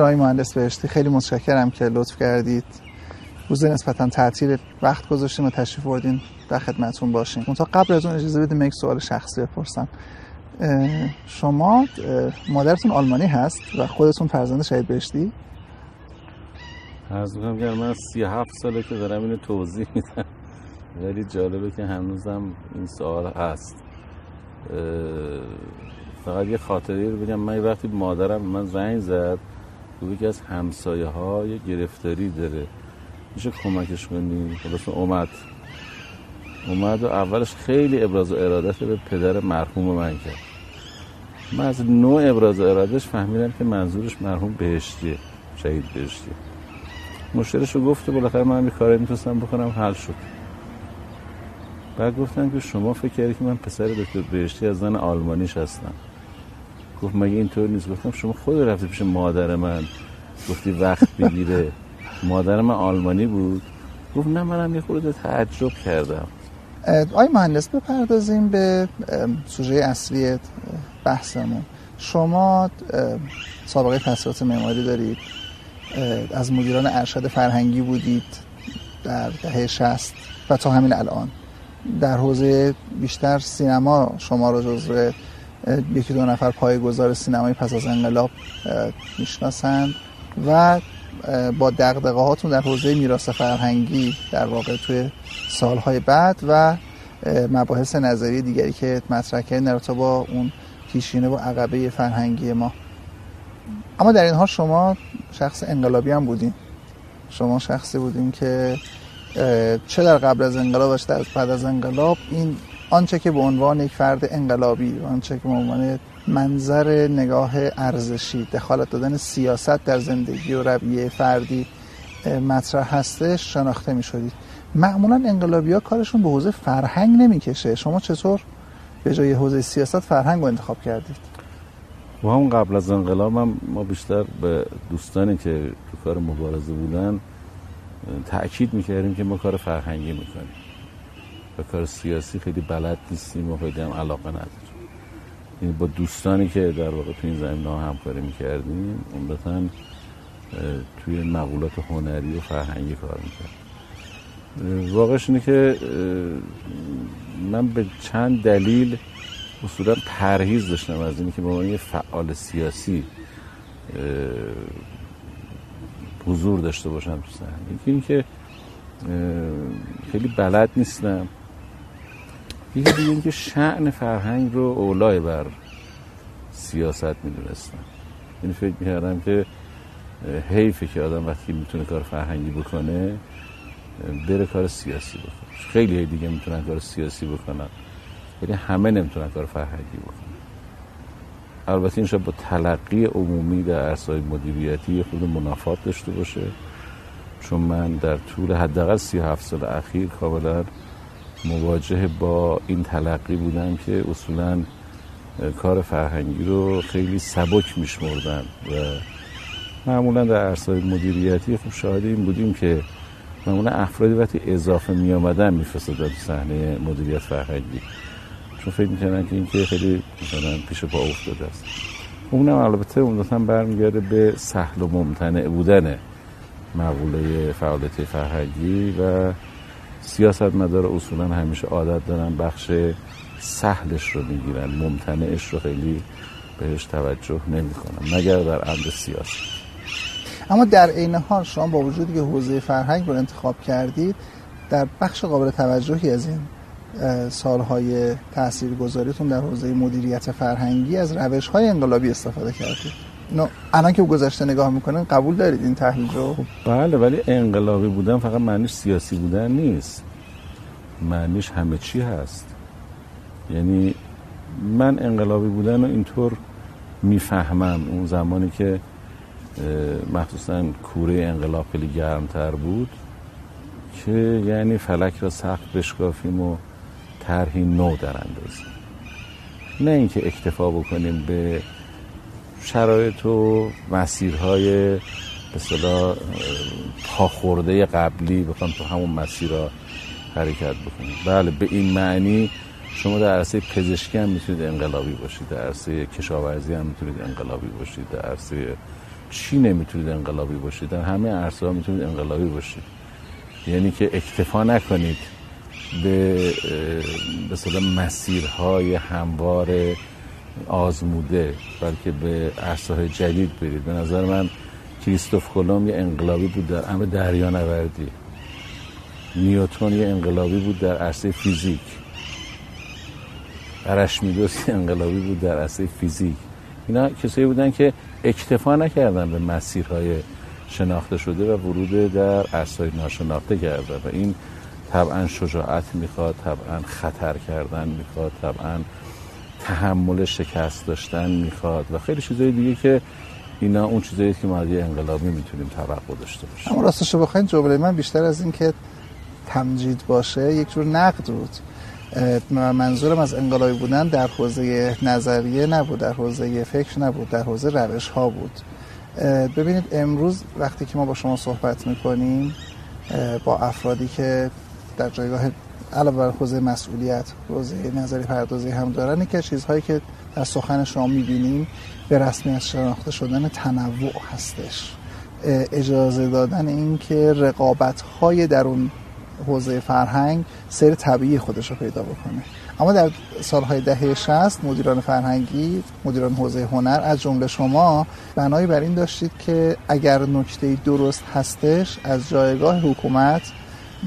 جناب مهندس بهشتی خیلی متشکرم که لطف کردید. روز نسبتا تعطیل وقت گذاشتیم و تشریف بردین در خدمتتون باشیم. تا قبل از اون اجازه بدیم یک سوال شخصی بپرسم. شما مادرتون آلمانی هست و خودتون فرزند شهید بهشتی؟ از می‌کنم من سی هفت ساله که دارم اینو توضیح میدم. ولی جالبه که هنوزم این سوال هست. فقط یه خاطری رو بگم. من وقتی مادرم من زنگ زد. که از همسایه ها یه گرفتاری داره. میشه کمکش کنی؟ خلاص اومد. اومد و اولش خیلی ابراز ارادت به پدر مرحوم من کرد. من از نوع ابراز ارادش فهمیدم که منظورش مرحوم بهشتیه شهید بهشتیه. مشکلش رو گفته بالاخره من یه کاری می‌تونستم بکنم حل شد. بعد گفتم که شما فکر کردی که من پسر دکتر بهشتی از زن آلمانیش هستم. گفت مگه اینطور نیست؟ گفتم شما خود رفتی پیش مادر من. گفتی وقت بگیره مادر من آلمانی بود. گفت نه منم یه خورده تعجب کردم. آی مهندس بپردازیم به سوژه اصلی بحثمون. شما سابقه تحصیلات معماری دارید. از مدیران ارشد فرهنگی بودید در دهه 60 و تا همین الان. در حوزه بیشتر سینما شما رو جزو یکی دو نفر پایگزار سینمای پس از انقلاب می‌شناسند و با دقدقه هاتون در حوزه میراث فرهنگی در واقع توی سالهای بعد و مباحث نظری دیگری که مطرح کردن در با اون پیشینه و عقبه فرهنگی ما. اما در این حال شما شخص انقلابی هم بودین. شما شخصی بودین که چه در قبل از انقلاب و در بعد از انقلاب این آنچه که به عنوان یک فرد انقلابی آنچه که به عنوان منظر نگاه ارزشی دخالت دادن سیاست در زندگی و رویه فردی مطرح هستش شناخته می شدید معمولا انقلابی ها کارشون به حوزه فرهنگ نمی‌کشه. شما چطور به جای حوزه سیاست فرهنگ رو انتخاب کردید؟ و هم قبل از انقلاب هم ما بیشتر به دوستانی که تو کار مبارزه بودن تأکید می‌کردیم که ما کار فرهنگی می‌کنیم. و کار سیاسی خیلی بلد نیستیم و خیلی هم علاقه نداریم. یعنی با دوستانی که در واقع تو این زمین ها همکاری می‌کردیم عمدتا توی مقولات هنری و فرهنگی کار می‌کرد واقعش اینه که من به چند دلیل اصولا پرهیز داشتم از اینکه به عنوان یه فعال سیاسی حضور داشته باشم تو صحنه یکی اینکه خیلی بلد نیستم. یکی دیگه اینکه شعن فرهنگ رو اولای بر سیاست می‌دونستم. یعنی فکر می‌کردم که حیفه که آدم وقتی می‌تونه کار فرهنگی بکنه بره کار سیاسی بکنه. خیلی دیگه می‌تونن کار سیاسی بکنن. ولی همه نمی‌تونن کار فرهنگی بکنن. البته این با تلقی عمومی در عرصه‌های مدیریتی خود منافات داشته باشه. چون من در طول حداقل 37 سال اخیر کاملا مواجه با این تلقی بودم که اصولا کار فرهنگی رو خیلی سبک میشمردن و معمولا در عرصه مدیریتی خب شاهد این بودیم که معمولا افرادی وقتی اضافه می آمدن می تو صحنه مدیریت فرهنگی. چون فکر می‌کنن که این که خیلی مثلا پیش پا افتاده است. اونم البته عمدتا برمیگرده به سهل و ممتنع بودن مقوله فعالیت فرهنگی و سیاست مدار اصولا همیشه عادت دارن بخش سهلش رو می‌گیرن ممتنعش رو خیلی بهش توجه نمی‌کنن مگر در عمد سیاست. اما در عین حال شما با وجودی که حوزه فرهنگ رو انتخاب کردید در بخش قابل توجهی از این سالهای تاثیرگذاریتون در حوزه مدیریت فرهنگی از روش های انقلابی استفاده کردید. الان که گذشته نگاه می‌کنن قبول دارید این تحلیل رو؟ خب بله ولی انقلابی بودن فقط معنیش سیاسی بودن نیست. معنیش همه چی هست. یعنی من انقلابی بودن رو اینطور می‌فهمم. اون زمانی که مخصوصا کوره انقلاب خیلی گرمتر بود که یعنی فلک را سخت بشکافیم و طرحی نو در اندازیم. نه اینکه اکتفا بکنیم به شرایط و مسیرهای به صدا پاخورده قبلی بخوام تو همون مسیر را حرکت بکنیم بله به این معنی شما در عرصه پزشکی هم می‌تونید انقلابی باشید در عرصه کشاورزی هم می‌تونید انقلابی باشید در عرصه چی نمی‌تونید انقلابی باشید در همه عرصه ها می‌تونید انقلابی باشید. یعنی که اکتفا نکنید به مثلا مسیرهای هموار آزموده بلکه به عرصه جدید برید. به نظر من کریستوف کلم یه انقلابی بود در امر دریانوردی. نیوتون یه انقلابی بود در عرصه فیزیک. ارشمیدس انقلابی بود در عرصه فیزیک. اینا کسایی بودن که اکتفا نکردن به مسیرهای شناخته شده و ورود در عرصه ناشناخته کردن. و این طبعا شجاعت می‌خواد طبعا خطر کردن می‌خواد طبعا تحمل شکست داشتن می‌خواد و خیلی چیزای دیگه که اینا اون چیزایی که ما یه انقلابی می‌تونیم توقع داشته باشیم. اما راستش بخواین جمله من بیشتر از این که تمجید باشه یک جور نقد بود. منظورم از انقلابی بودن در حوزه نظریه نبود در حوزه فکر نبود در حوزه روش ها بود ببینید امروز وقتی که ما با شما صحبت می‌کنیم با افرادی که در جایگاه علاوه بر حوزه مسئولیت حوزه نظری پردازی هم دارن که چیزهایی که در سخن شما می‌بینیم به رسمیت شناخته شدن تنوع هستش. اجازه دادن این که رقابت های در اون حوزه فرهنگ سیر طبیعی خودش رو پیدا بکنه. اما در سالهای دهه 60 مدیران فرهنگی مدیران حوزه هنر از جمله شما بنایی بر این داشتید که اگر نکته درست هستش از جایگاه حکومت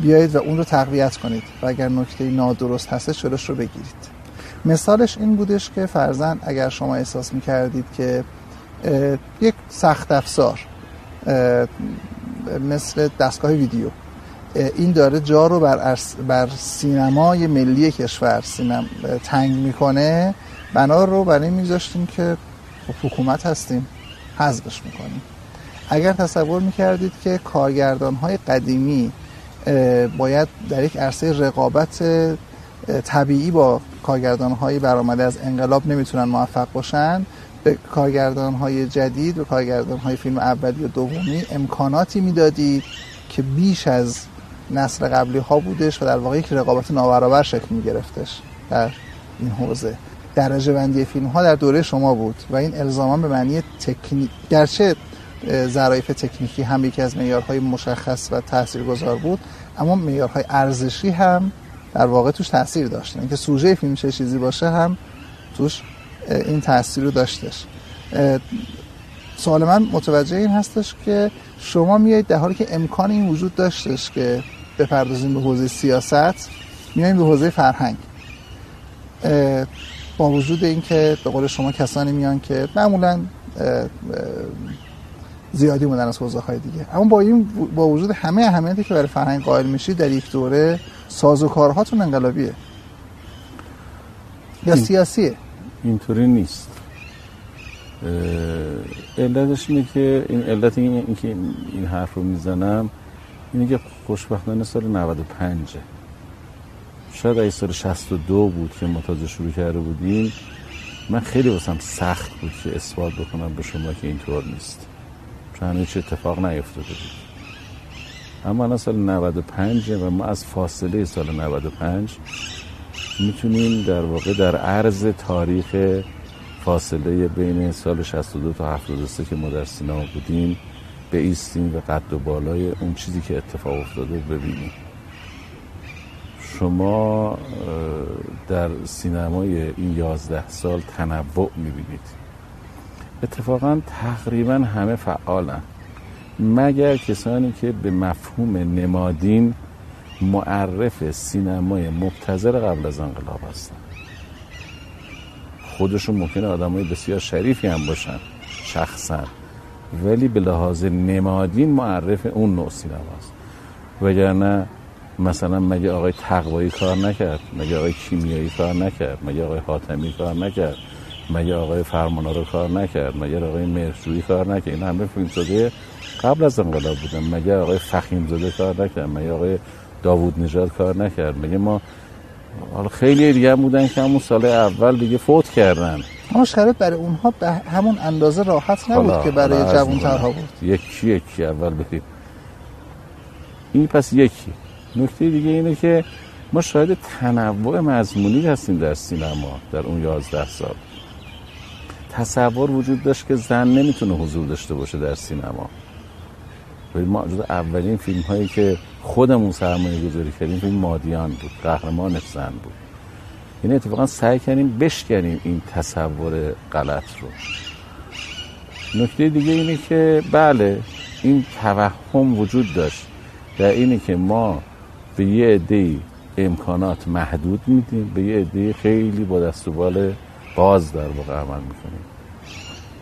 بیایید و اون رو تقویت کنید و اگر نکته نادرست هستش جلوش رو بگیرید. مثالش این بودش که فرزن اگر شما احساس می‌کردید که یک سخت افزار مثل دستگاه ویدیو این داره جا رو بر, بر سینمای ملی کشور سینم تنگ می‌کنه بنا رو برای میذاشتیم که خب حکومت هستیم حذفش می‌کنیم. اگر تصور می‌کردید که کارگردان های قدیمی باید در یک عرصه رقابت طبیعی با کارگردان های برآمده از انقلاب نمی‌تونن موفق باشن. به کارگردان های جدید و کارگردان های فیلم اولی و دومی امکاناتی می‌دادید که بیش از نسل قبلی ها بودش و در واقع یک رقابت نابرابر شکل می گرفتش در این حوزه. درجه بندی فیلم ها در دوره شما بود و این الزاما به معنی تکنیک گرچه ظرایف تکنیکی هم یکی از معیارهای مشخص و تاثیرگذار بود اما معیارهای ارزشی هم در واقع توش تاثیر داشت اینکه سوژه فیلم چه چیزی باشه هم توش این تاثیر رو داشتش. سوال من متوجه این هستش که شما میایید در حالی که امکان این وجود داشتش که بپردازیم به حوزه سیاست میاییم به حوزه فرهنگ. با وجود اینکه به قول شما کسانی میان که معمولا زیادی بودن از حوزه های دیگه. اما با این با وجود همه اهمیتی که برای فرهنگ قائل میشید در یک دوره ساز و کارهاتون انقلابیه. یا سیاسیه. اینطوری نیست. علتش اینه که این علت این که این حرف رو می‌زنم اینه که خوشبختانه سال 95 شاید ای سال 62 بود که ما تازه شروع کرده بودیم من خیلی واسم سخت بود که اثبات بکنم به شما که اینطور نیست. هنوز اتفاق نیفتاده بود. اما الان سال 95 و ما از فاصله سال 95 می‌تونیم در واقع در عرض تاریخ فاصله بین سال 62 تا 73 که ما در سینما بودیم به ایستیم و قد و بالای اون چیزی که اتفاق افتاده ببینیم. شما در سینمای این یازده سال تنوع می‌بینید. اتفاقا تقریبا همه فعالن. مگر کسانی که به مفهوم نمادین معرف سینمای مبتذر قبل از انقلاب هستن. خودشون ممکنه آدمای بسیار شریفی هم باشن شخصا. ولی به لحاظ نمادین معرف اون نوع سینما است وگرنه مثلا مگه آقای تقوایی کار نکرد؟ مگه آقای کیمیایی کار نکرد؟ مگه آقای حاتمی کار نکرد؟ مگه آقای فرمانارو کار نکرد؟ مگه آقای مرجویی کار نکرد؟ این همه فیلم زده قبل از انقلاب بودن مگه آقای فخیم زده کار نکرد؟ مگه آقای داوود نژاد کار نکرد؟ مگه ما حالا خیلی دیگه هم بودن که همون سال اول دیگه فوت کردن. اما شرط برای اونها به همون اندازه راحت نبود که برای جوانترها بود. یکی یکی اول بریم. این پس یکی. نکته دیگه اینه که ما شاید تنوع مضمونی هستیم در سینما در اون یازده سال. تصور وجود داشت که زن نمی‌تونه حضور داشته باشه در سینما. ولی ما جز اولین فیلم هایی که خودمون سرمایه گذاری کردیم فیلم مادیان بود قهرمان زن بود. یعنی اتفاقا سعی کردیم بشکنیم این تصور غلط رو. نکته دیگه اینه که بله این توهم وجود داشت در اینه که ما به یه عده امکانات محدود میدیم به یه عده خیلی با دست و بال باز در واقع عمل می‌کنیم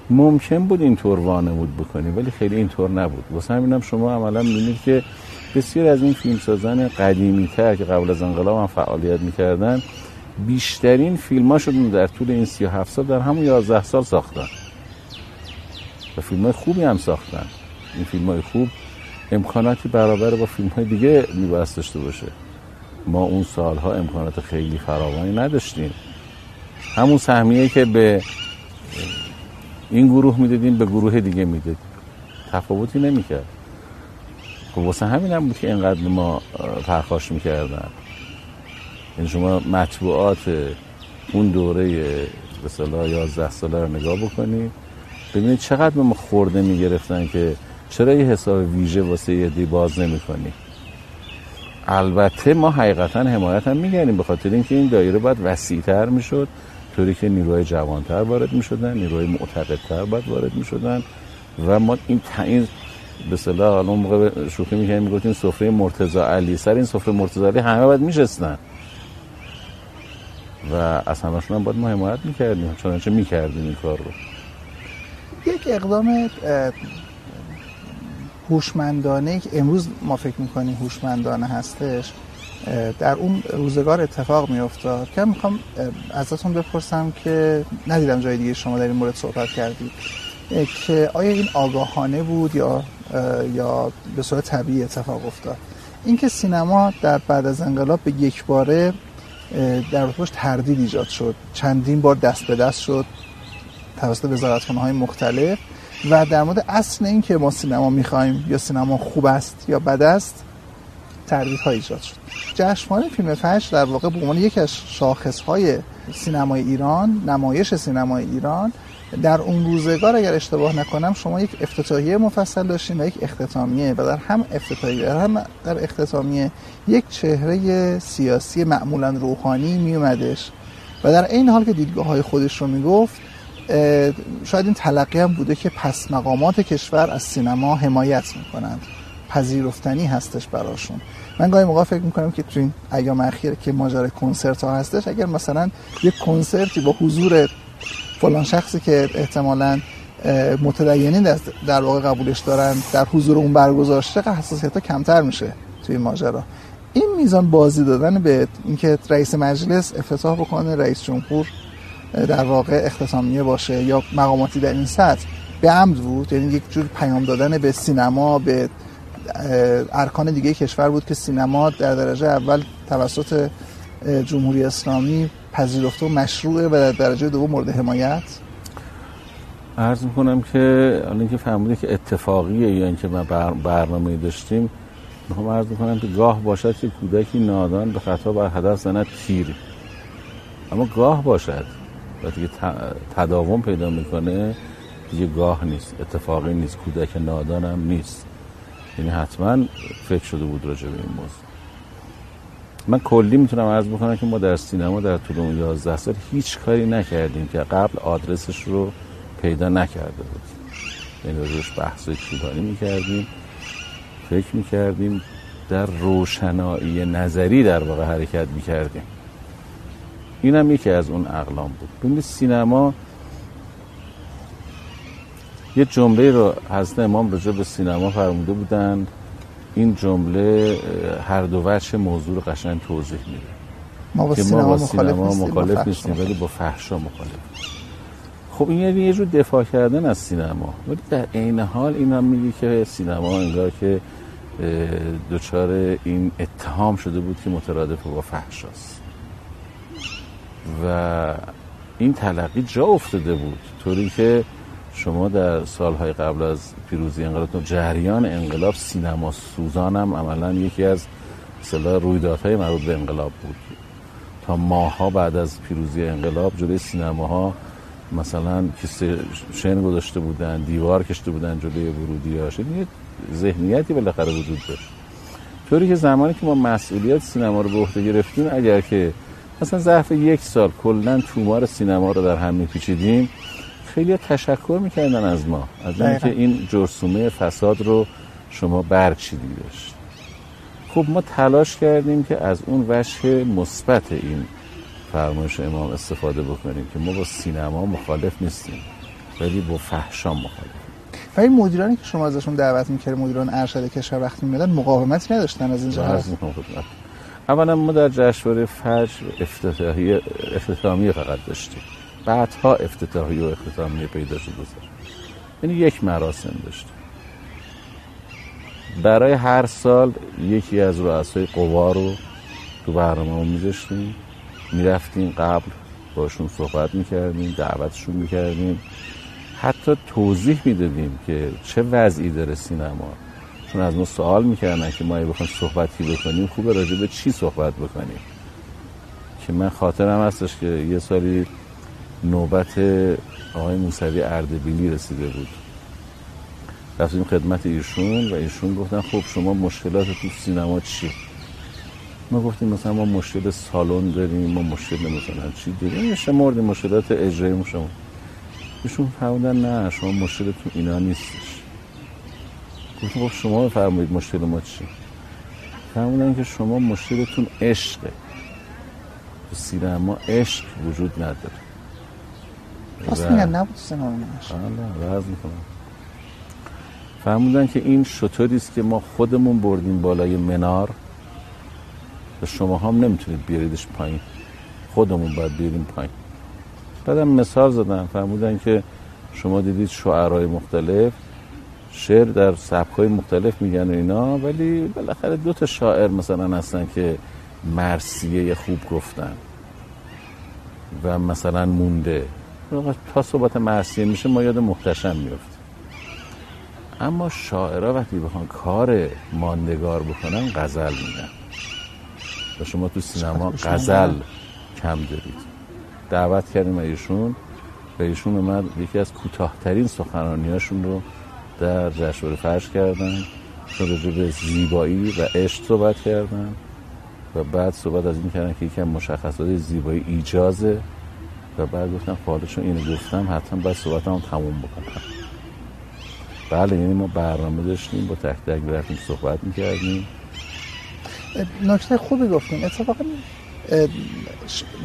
ممکن بود اینطور وانمود بکنیم ولی خیلی اینطور نبود. واسه همینم شما عملا می‌بینید که بسیار از این فیلمسازان قدیمی تر که قبل از انقلاب هم فعالیت می‌کردن بیشترین فیلماشون در طول این 37 سال در همون 11 سال ساختن. و فیلم های خوبی هم ساختن. این فیلم های خوب امکاناتی برابر با فیلم های دیگه میباید داشته باشه. ما اون سالها امکانات خیلی فراوانی نداشتیم. همون سهمیه که به این گروه می‌دادیم به گروه دیگه می‌دادیم. تفاوتی نمی‌کرد. خب واسه همین هم بود که اینقدر ما پرخاش می‌کردن. یعنی شما مطبوعات اون دوره صلاح 11 ساله رو نگاه بکنید ببینید چقدر به ما خورده می‌گرفتن که چرا یه حساب ویژه واسه یه دی باز نمی کنی البته ما حقیقتا حمایت هم میگنیم به خاطر اینکه این دایره باید وسیعتر می‌شد. طوری که نیروهای جوانتر وارد می‌شدن نیروهای معتقدتر باید وارد می‌شدن و ما این تعیین به صلاح حالا موقع شوخی می‌کنیم می‌گفتیم سفره مرتضی علی. سر این سفره مرتضی علی همه باید میشستن. و از همشون هم باید ما حمایت می‌کردیم چنانچه می‌کردیم این کار رو. یک اقدام هوشمندانه که امروز ما فکر می‌کنیم هوشمندانه هستش در اون روزگار اتفاق میافتاد که می‌خوام ازتون بپرسم که ندیدم جای دیگه شما در این مورد صحبت کردید که آیا این آگاهانه بود یا یا به صورت طبیعی اتفاق افتاد؟ اینکه سینما در بعد از انقلاب به یک باره در روش تردید ایجاد شد چندین بار دست به دست شد توسط وزارتخانه های مختلف و در مورد اصل این که ما سینما می‌خوایم یا سینما خوب است یا بد است ها ایجاد شد. جشنواره فیلم فجر در واقع به عنوان یکی از های سینمای ایران نمایش سینمای ایران در اون روزگار اگر اشتباه نکنم شما یک افتتاحیه مفصل داشتین و یک اختتامیه و در هم افتتاحیه هم در اختتامیه یک چهره سیاسی معمولا روحانی می اومدش و در این حال که دیدگاه های خودش رو می‌گفت شاید این تلقی هم بوده که پس مقامات کشور از سینما حمایت می‌کنند. پذیرفتنی هستش براشون. من گاهی موقع فکر می‌کنم که تو این ایام اخیر که ماجرای کنسرت ها هستش اگر مثلا یک کنسرتی با حضور فلان شخصی که احتمالا متدینین در واقع قبولش دارن در حضور اون برگزار شه حساسیت ها کمتر میشه توی ماجرا. این میزان بازی دادن به اینکه رئیس مجلس افتتاح بکنه رئیس جمهور در واقع اختتامیه باشه یا مقاماتی در این سطح به عمد بود. یعنی یک جور پیام دادن به سینما به ارکان دیگه کشور بود که سینما در درجه اول توسط جمهوری اسلامی پذیرفته و مشروعه و در درجه دوم مورد حمایت؟ عرض می‌کنم که الان که فهمیده که اتفاقیه یا اینکه ما برنامه داشتیم می‌خوام عرض می‌کنم که گاه باشد که کودکی نادان به خطا بر هدف زند تیر. اما گاه باشد وقتی که تداوم پیدا می‌کنه دیگه گاه نیست اتفاقی نیست. کودک نادان هم نیست. یعنی حتما فکر شده بود راجع به این موضوع. من کلی می‌تونم عرض بکنم که ما در سینما در طول اون 11 سال هیچ کاری نکردیم که قبل آدرسش رو پیدا نکرده بود. یعنی روش بحث طولانی می‌کردیم فکر می‌کردیم در روشنایی نظری در واقع حرکت می‌کردیم. این هم یکی از اون اقلام بود. ببینید سینما یه جمله رو حضرت امام راجع به سینما فرموده بودن. این جمله هر دو وجه موضوع رو قشنگ توضیح میده. ما با سینما, ما با سینما مخالف نیستیم ولی با فحشا مخالف. خب این یعنی یه جور دفاع کردن از سینما. ولی در عین حال این هم میگه که سینما انگار که دچار این اتهام شده بود که مترادف با فحشاست. و این تلقی جا افتاده بود. طوری که شما در سالهای قبل از پیروزی انقلاب جریان انقلاب سینما سوزان هم عملا یکی از مثلا رویدادهای مربوط به انقلاب بود. تا ماها بعد از پیروزی انقلاب جلوی سینماها مثلا کیسه شن گذاشته بودن دیوار کشته بودن جلوی ورودی ها یه ذهنیتی بالاخره وجود داشت. طوری که زمانی که ما مسئولیت سینما رو به عهده گرفتیم اگر که مثلا ظرف یک سال کلا تومار سینما رو در هم میپیچیدیم خیلی تشکر می‌کردن از ما. از اینکه این جرسومه فساد رو شما برچیدیدش. خب ما تلاش کردیم که از اون وجه مثبت این فرمایش امام استفاده بکنیم که ما با سینما مخالف نیستیم ولی با فحشا مخالف. و این مدیرانی که شما ازشون دعوت می‌کرد مدیران ارشد کشور وقتی میمدن مقاومتی نداشتن از این جهت اولا ما در جشنواره فجر افتتاحی اختتامی فقط داشتیم. بعدها افتتاحی و اختتامی پیدا شد یعنی یک مراسم داشتیم برای هر سال یکی از رؤسای قوا رو تو برنامه میذاشتیم. می‌رفتیم قبل باشون صحبت می‌کردیم دعوتشون می‌کردیم. حتی توضیح می‌دادیم که چه وضعی داره سینما. چون از ما سوال می‌کردن که ما بخوایم صحبتی بکنیم خوبه راجع به چی صحبت بکنیم؟ که من خاطرم هستش که یه سالی نوبت آقای موسوی اردبیلی رسیده بود. رفتیم خدمت ایشون و ایشون گفتن خب شما مشکلات تو سینما چی؟ ما گفتیم مثلا ما مشکل سالن داریم ما مشکل مثلا چی داریم؟ مورد مشکلات اجرایی شما. ایشون فرمودن نه شما مشکل تو اینا نیستش. گفتم خب شما بفرمایید مشکل ما چی؟ فرمودن که شما مشکلتون عشقه. تو سینما عشق وجود نداره. راست میگن نبود سینما بله می‌کنم. فرمودن که این شطوری است که ما خودمون بردیم بالای منار. و شما هم نمی‌تونید بیاریدش پایین. خودمون باید بیاریم پایین. بعدم مثال زدن فرمودن که شما دیدید شعرهای مختلف. شعر در سبکای مختلف میگن و اینا ولی بالاخره دو تا شاعر مثلا هستن که مرسیه خوب گفتن و مثلا مونده. تا صحبت مرسیه میشه ما یاد محتشم میفت اما شاعرها وقتی بخوان کار ماندگار بکنن غزل میگن. و شما تو سینما غزل کم دارید. دعوت کردیم ایشون. و ایشون اومد یکی از کوتاهترین سخنرانیاشون رو در جشنواره فرش کردن. چون به زیبایی و عشق صحبت کردن. و بعد صحبت از این کردن که یکی از مشخصات زیبایی ایجازه. و بعد گفتم چون اینو گفتم حتما باید صحبت هم تموم بکنم. بله یعنی ما برنامه داشتیم با تک تک برفتیم صحبت می‌کردیم. نکته خوبی گفتیم اتفاقا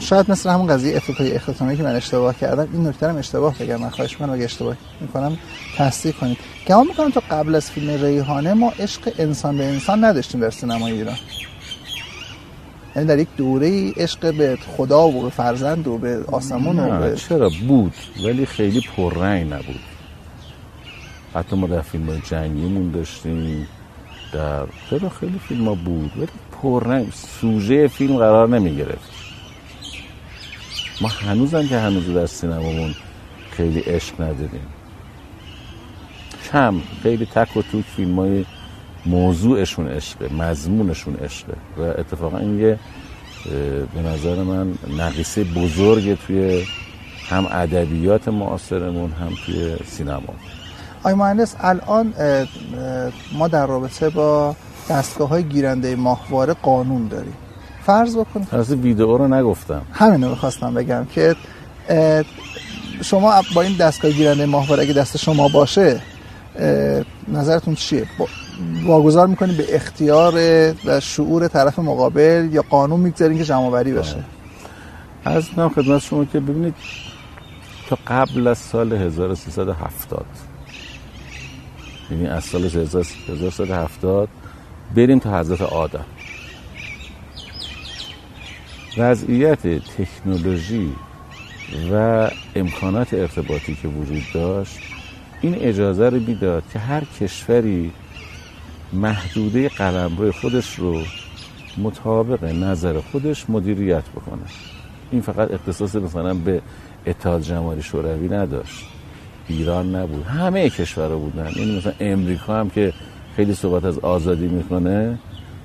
شاید مثل همون قضیه افتتاحی اختتامی که من اشتباه کردم این نکته هم اشتباه بگم. من خواهش می‌کنم اگه اشتباه می‌کنم تصدیق کنید. گمان می‌کنم تا قبل از فیلم ریحانه ما عشق انسان به انسان نداشتیم در سینمای ایران. یعنی در یک دوره عشق به خدا و به فرزند و به آسمون و به... چرا بود؟ ولی خیلی پررنگ نبود. حتی ما در فیلم جنگیمون داشتیم. در چرا خیلی فیلم ها بود؟ ولی پررنگ. سوژه فیلم قرار نمی گرفت ما هنوزم که هنوز در سینمامون خیلی عشق نداریم کم خیلی تک و توک فیلم های موضوعشون عشقه مضمونشون عشقه. و اتفاقا این یه به نظر من نقیصه بزرگ توی هم ادبیات معاصرمون هم توی سینما. آی مهندس الان ما در رابطه با دستگاه های گیرنده ماهواره قانون داریم. فرض بکن از ویدئو رو نگفتم. همین رو خواستم بگم که شما با این دستگاه گیرنده ماهواره اگه دست شما باشه نظرتون چیه؟ واگذار می‌کنید به اختیار و شعور طرف مقابل یا قانون می‌گذارین که جمع بشه؟ از نام خدمت شما که ببینید تا قبل از سال 1370 یعنی از سال 1370 بریم تا حضرت آدم. وضعیت تکنولوژی و امکانات ارتباطی که وجود داشت این اجازه رو می‌داد که هر کشوری محدوده قلمرو خودش رو مطابق نظر خودش مدیریت بکنه. این فقط اختصاص مثلا به اتحاد جماهیر شوروی نداشت. ایران نبود. همه کشورها بودن. یعنی مثلا امریکا هم که خیلی صحبت از آزادی می‌کنه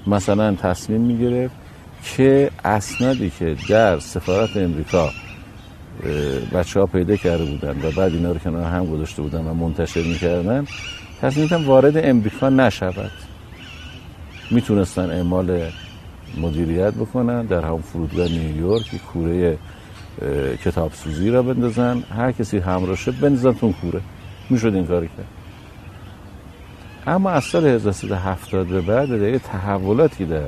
مثلا تصمیم می‌گرفت که اسنادی که در سفارت امریکا بچه ها پیدا کرده بودن و بعد اینا رو کنار هم گذاشته بودن و منتشر می‌کردن تصمیم وارد امریکا نشود. می‌تونستن اعمال مدیریت بکنن در هم فرودگاه نیویورک کوره کتاب سوزی را بندازن. هر کسی همراه شد بندازن تون کوره. می‌شد این کاری کرد. اما از سال 1370 به بعد در تحولاتی در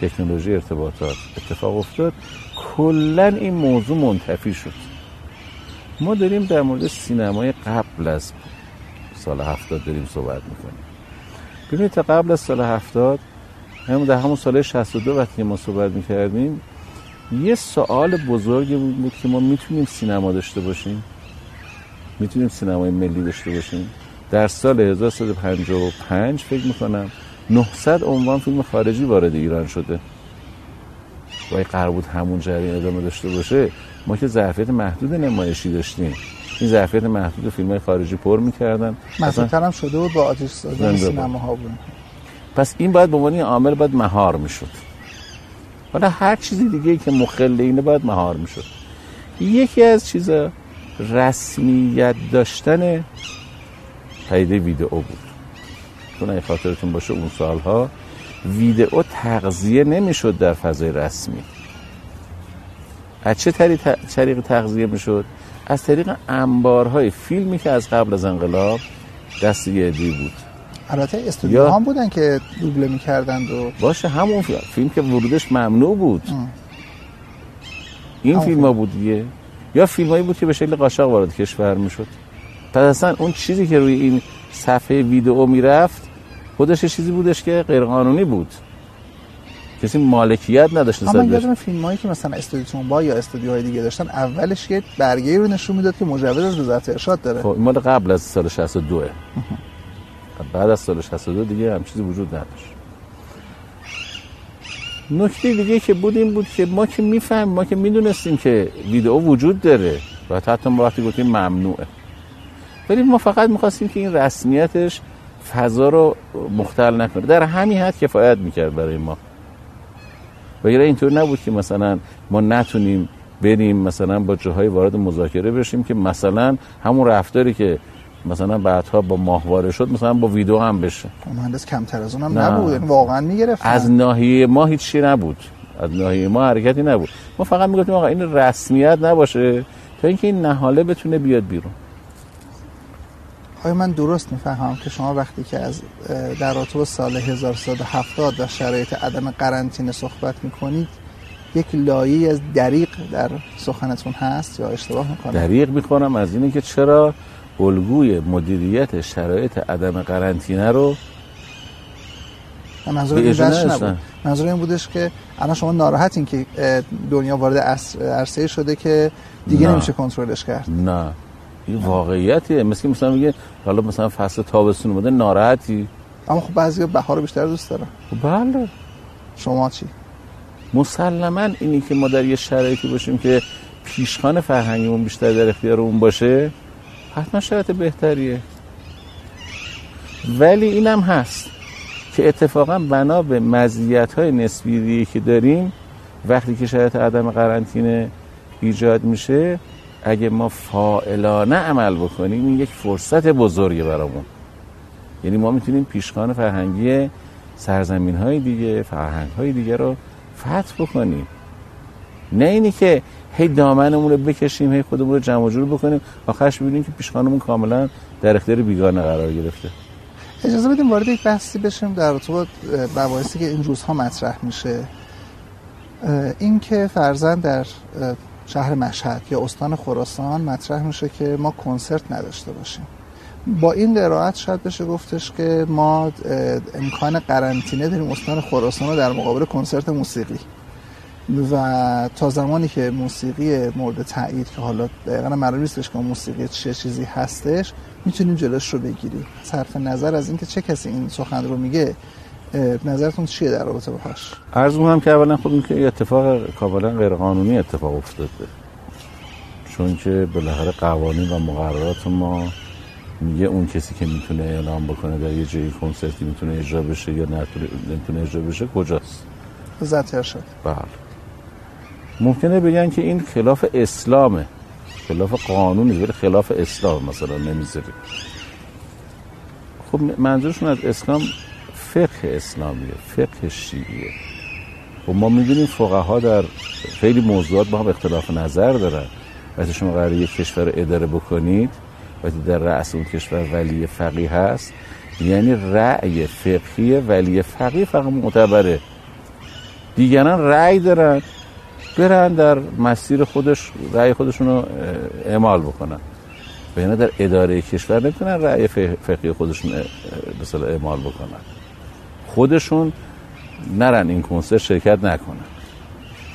تکنولوژی ارتباطات اتفاق افتاد. کلا این موضوع منتفی شد. ما داریم در مورد سینمای قبل از سال هفتاد داریم صحبت می‌کنیم. ببینید تا قبل از سال هفتاد همون در همون سال 62 وقتی ما صحبت می‌کردیم یه سوال بزرگی بود که ما می‌تونیم سینما داشته باشیم. می‌تونیم سینمای ملی داشته باشیم. در سال 1355 فکر می‌کنم 900 عنوان فیلم خارجی وارد ایران شده. و قرار بود همون جریان ادامه داشته باشه. ما که ظرفیت محدود نمایشی داشتیم. این ظرفیت محدود فیلم های خارجی پر می‌کردن. مثلا هم شده بود با آتش سازی سینما ها بود. پس این باید به عنوان عامل باید مهار می‌شد. حالا هر چیزی دیگه که مخل اینه باید مهار می‌شد. یکی از چیزا رسمیت داشتن پدیده ویدئو بود. چون اگه خاطرتون باشه اون سالها ویدئو تغذیه نمی‌شد در فضای رسمی. از چه طریق تغذیه می‌شد؟ از طریق انبارهای فیلمی که از قبل از انقلاب دست یه بود. البته استودیو هم بودن که دوبله می‌کردند و باشه همون فیلم, فیلم که ورودش ممنوع بود. این فیلم. ها بود دیگه. یا فیلم هایی بود که به شکل قاچاق وارد کشور می‌شد. پس اصلا اون چیزی که روی این صفحه ویدئو می‌رفت خودش چیزی بودش که غیرقانونی بود. کسی مالکیت نداشت اما یادم فیلم هایی که مثلا استودیو با یا استودیوهای دیگه داشتن اولش یه برگه رو نشون می‌داد که مجوز از وزارت ارشاد داره. خب مال قبل از سال 62 بعد از سال 62 دیگه هم چیزی وجود نداشت. نکته دیگه که بود این بود که ما که میفهم ما که می‌دونستیم که ویدئو وجود داره و حتی ما وقتی گفتیم ممنوعه. ولی ما فقط می‌خواستیم که این رسمیتش فضا رو مختل نکنه. در همین حد کفایت می‌کرد برای ما. و اینطور نبود که مثلا ما نتونیم بریم مثلا با جاهای وارد مذاکره بشیم که مثلا همون رفتاری که مثلا بعدها با ماهواره شد مثلا با ویدیو هم بشه. مهندس کمتر از اونم نبود. یعنی واقعا می‌گرفت از ناحیه ما هیچی نبود. از ناحیه ما حرکتی نبود. ما فقط می‌گفتیم آقا این رسمیت نباشه تا اینکه این نهاله بتونه بیاد بیرون. آیا من درست می‌فهمم که شما وقتی که از در رابطه سال 1370 و شرایط عدم قرنطینه صحبت می‌کنید یک لایه از دریق در سخنتون هست یا اشتباه می‌کنم؟ دریق می‌کنم از اینه که چرا الگوی مدیریت شرایط عدم قرنطینه رو منظور این نبود. منظور این بودش که الان شما ناراحتین که دنیا وارد عرصه شده که دیگه نه. نمیشه کنترلش کرد. نه. این واقعیتیه. مثل مثلا میگه حالا مثلا فصل تابستون اومده ناراحتی. اما خب بعضی بهار بیشتر دوست دارن. خب بله. شما چی؟ مسلما اینی که ما در یه شرایطی باشیم که پیشخان فرهنگیمون بیشتر در اختیار اون باشه حتما شرایط بهتریه. ولی اینم هست که اتفاقا بنا به مزیت های نسبی که داریم وقتی که شرایط عدم قرنطینه ایجاد میشه اگه ما فائلانه عمل بکنیم این یک فرصت بزرگه برامون. یعنی ما می‌تونیم پیشخان فرهنگی سرزمین های دیگه فرهنگ های دیگه رو فتح بکنیم. نه اینی که هی دامنمون رو بکشیم هی خودمون رو جمع جور بکنیم آخرش ببینیم که پیشخانمون کاملا در اختیار بیگانه قرار گرفته. اجازه بدیم وارد یک بحثی بشیم در رابطه با که این روزها مطرح میشه. این که فرزن در شهر مشهد یا استان خراسان مطرح میشه که ما کنسرت نداشته باشیم. با این درایت شاید بشه گفتش که ما امکان قرنطینه داریم استان خراسان در مقابل کنسرت موسیقی. و تا زمانی که موسیقی مورد تایید که حالا دقیقا معلوم نیستش که موسیقی چه چیزی هستش می‌تونیم جلوش رو بگیریم. صرف نظر از اینکه چه کسی این سخن رو میگه نظرتون چیه در رابطه باهاش عرض هم که اولا خود خب که اتفاق کاملا غیر قانونی اتفاق افتاده. چون که بالاخره قوانین و مقررات ما میگه اون کسی که می‌تونه اعلام بکنه در یه جایی کنسرتی می‌تونه اجرا بشه یا نتونه اجرا بشه کجاست؟ وزارت ارشاد بله. ممکنه بگن که این خلاف اسلامه. خلاف قانون نیست ولی خلاف اسلام مثلا نمی‌ذاری خب منظورشون از اسلام فقه اسلامیه فقه شیعیه. خب ما می‌دونیم فقها در خیلی موضوعات با هم اختلاف نظر دارن. وقتی شما قرار یک کشور اداره بکنید وقتی در رأس اون کشور ولی فقیه هست یعنی رأی فقهی ولی فقیه فقط معتبره. دیگران رأی دارن برن در مسیر خودش رأی خودشون رو اعمال بکنن. و یعنی در اداره کشور نمی‌تونن رأی فقهی خودشون اعمال بکنن. خودشون نرن این کنسرت شرکت نکنن.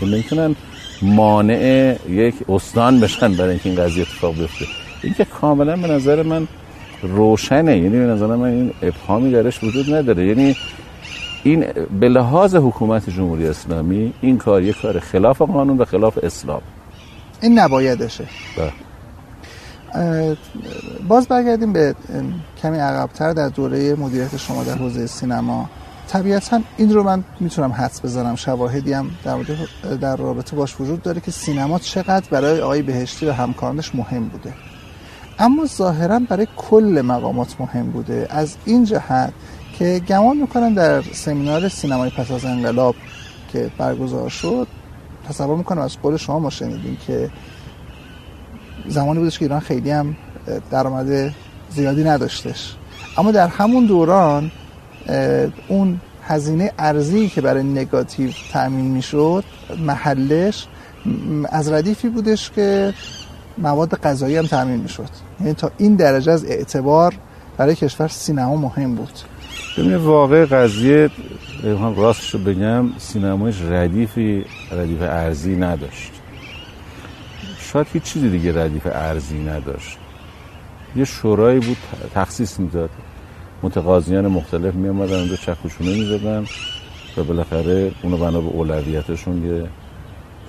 نمی‌تونن مانع یک استان بشن برای اینکه این قضیه اتفاق بیفته. این که کاملا به نظر من روشنه. یعنی به نظر من این ابهامی درش وجود نداره. یعنی این به لحاظ حکومت جمهوری اسلامی این کار یک کار خلاف قانون و خلاف اسلام. این نبایدشه. بله. باز برگردیم به کمی عقبتر در دوره مدیریت شما در حوزه سینما. طبیعتا این رو من می‌تونم حدس بزنم. شواهدی هم در, در رابطه باش وجود داره که سینما چقدر برای آقای بهشتی و همکارانش مهم بوده. اما ظاهرا برای کل مقامات مهم بوده. از این جهت که گمان می‌کنم در سمینار سینمای پس از انقلاب که برگزار شد تصور می‌کنم از قول شما ما شنیدیم که زمانی بودش که ایران خیلی هم درآمد زیادی نداشتش. اما در همون دوران اون هزینه ارزی که برای نگاتیو تأمین می‌شد محلش از ردیفی بودش که مواد غذایی هم تأمین می‌شد. یعنی تا این درجه از اعتبار برای کشور سینما مهم بود. ببینید واقع قضیه هم راستش رو بگم سینمایش ردیفی ردیف ارزی نداشت. شاید هیچ چیزی دیگه ردیف ارزی نداشت. یه شورایی بود تخصیص می‌داد. متقاضیان مختلف می آمدن اونجا چکوشونه می زدن و بالاخره اونو بنا به اولویتشون یه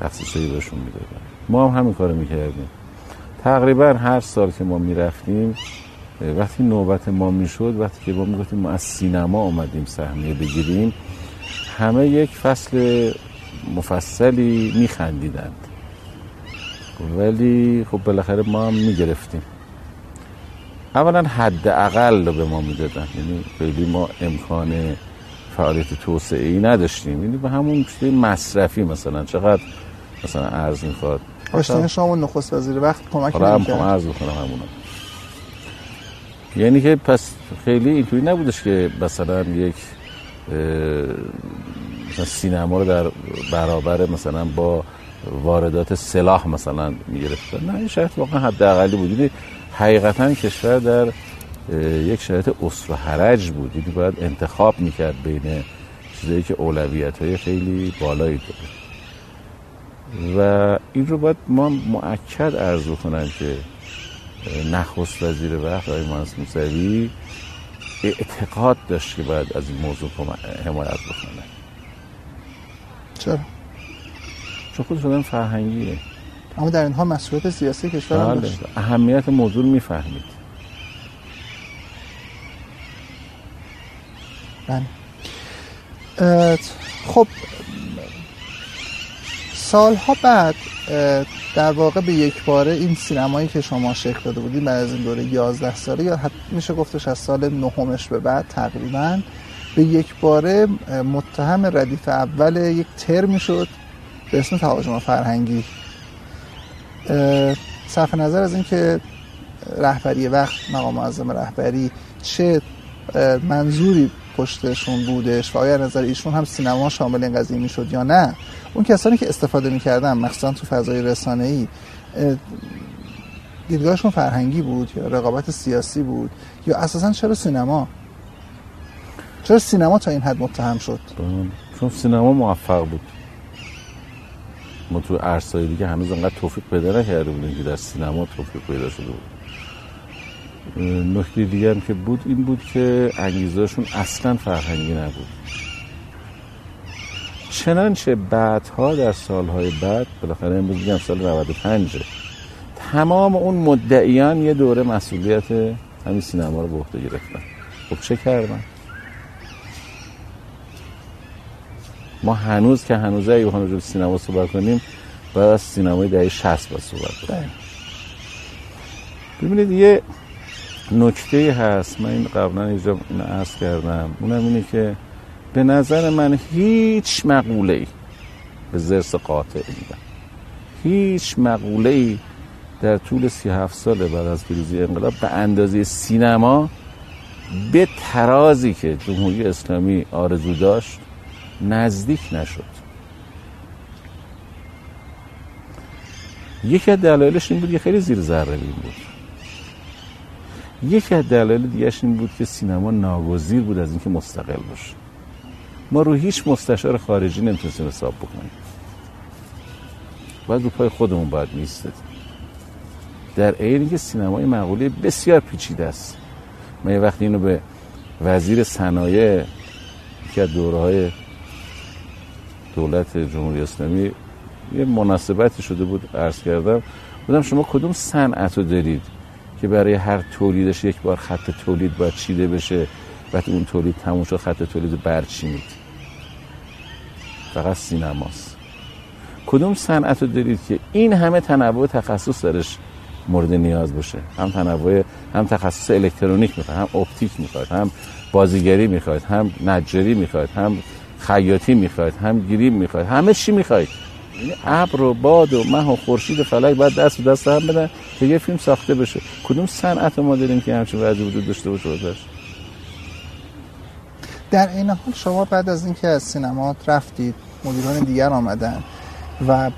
تخصیصی بهشون می‌دادن. ما هم همین کارو می‌کردیم. تقریبا هر سال که ما می‌رفتیم وقتی نوبت ما می‌شد وقتی که ما می‌گفتیم ما از سینما آمدیم سهمیه بگیریم همه یک فصل مفصلی میخندیدند. ولی خب بالاخره ما هم می‌گرفتیم. اولا حد اقل رو به ما می‌دادن. یعنی خیلی ما امکان فعالیت توسعه ای نداشتیم. یعنی به همون چیز مصرفی مثلا. چقدر مثلا ارز می‌خواد؟ آشتین شما نخست وزیر وقت کمک حالا هم عرض بکنم همونو. یعنی که پس خیلی اینطوری نبودش که مثلا یک مثلا سینما رو در برابر مثلا با واردات سلاح مثلا می‌گرفتن. نه این شرط واقعا حد بود. یعنی حقیقتا کشور در یک شرایط اسر و حرج بود. یعنی باید انتخاب می‌کرد بین چیزایی که اولویت های خیلی بالایی داره. و این رو باید ما معکد ارزو کنن که نخست وزیر وقت آقای مهندس موسوی اعتقاد داشت که باید از این موضوع حمایت بکنه. چرا؟ چون خود فرهنگیه. اما در اینها مسئولیت سیاسی کشور هم بله. داشت. اهمیت موضوع می‌فهمید. بله. خب سالها بعد در واقع به یک باره این سینمایی که شما شکل داده بودید بعد از این دوره 11 ساله یا حتی میشه گفتش از سال نهمش به بعد تقریبا به یک باره متهم ردیف اول یک ترمی شد به اسم تهاجم فرهنگی. صرف نظر از اینکه رهبری وقت مقام معظم رهبری چه منظوری پشتشون بودش و آیا نظر ایشون هم سینما شامل این قضیه می‌شد یا نه. اون کسانی که استفاده می‌کردن مخصوصا تو فضای رسانه ای دیدگاهشون فرهنگی بود یا رقابت سیاسی بود یا اساسا چرا سینما؟ چرا سینما تا این حد متهم شد؟ چون سینما موفق بود. ما تو عرصه‌های دیگه هنوز انقدر توفیق پیدا نکرده بودیم که در سینما توفیق پیدا شده بود. نکته دیگه هم که بود این بود که انگیزهشون اصلا فرهنگی نبود. چنانچه بعدها در سالهای بعد بالاخره امروز میگم سال 95 تمام اون مدعیان یه دوره مسئولیت همین سینما رو به عهده گرفتن. خب چه کردن؟ ما هنوز که هنوز اگه بخوام راجع سینما صحبت کنیم بعد از سینمای دهه 60 با صحبت کنیم. ببینید یه نکته هست. من این قبلا اینجا اینو عرض کردم. اونم اینه که به نظر من هیچ مقوله ای به زرس قاطع میدم هیچ مقوله ای در طول سی هفت سال بعد از پیروزی انقلاب به اندازه سینما به ترازی که جمهوری اسلامی آرزو داشت نزدیک نشد. یکی از دلایلش این بود که خیلی زیر ذره بین بود. یکی از دلایل دیگهش این بود که سینما ناگزیر بود از اینکه مستقل باشه. ما رو هیچ مستشار خارجی نمی‌تونستیم حساب بکنیم. باید رو پای خودمون باید میستدیم در عین که سینمای مقوله بسیار پیچیده است. من یه وقتی اینو به وزیر صنایع که از دوره های دولت جمهوری اسلامی یه مناسبتی شده بود عرض کردم. بودم شما کدوم صنعت رو دارید که برای هر تولیدش یک بار خط تولید باید چیده بشه؟ وقتی اون تولید تموم شد خط تولید برچینید. فقط سینماست. کدوم صنعت رو دارید که این همه تنوع تخصص درش مورد نیاز باشه؟ هم تنوع هم تخصص الکترونیک می‌خواد هم اپتیک می‌خواد هم بازیگری می‌خواد هم نجاری می‌خواد هم خیاطی می‌خواد هم گریم می‌خواد همه چی می‌خواد یعنی ابر و باد و مه و خورشید و فلک باید دست به دست هم بدن که یه فیلم ساخته بشه. کدوم صنعت ما داریم که همچین وضعی وجود داشته باشه در این حال شما بعد از اینکه از سینما رفتید مدیران دیگر آمدن و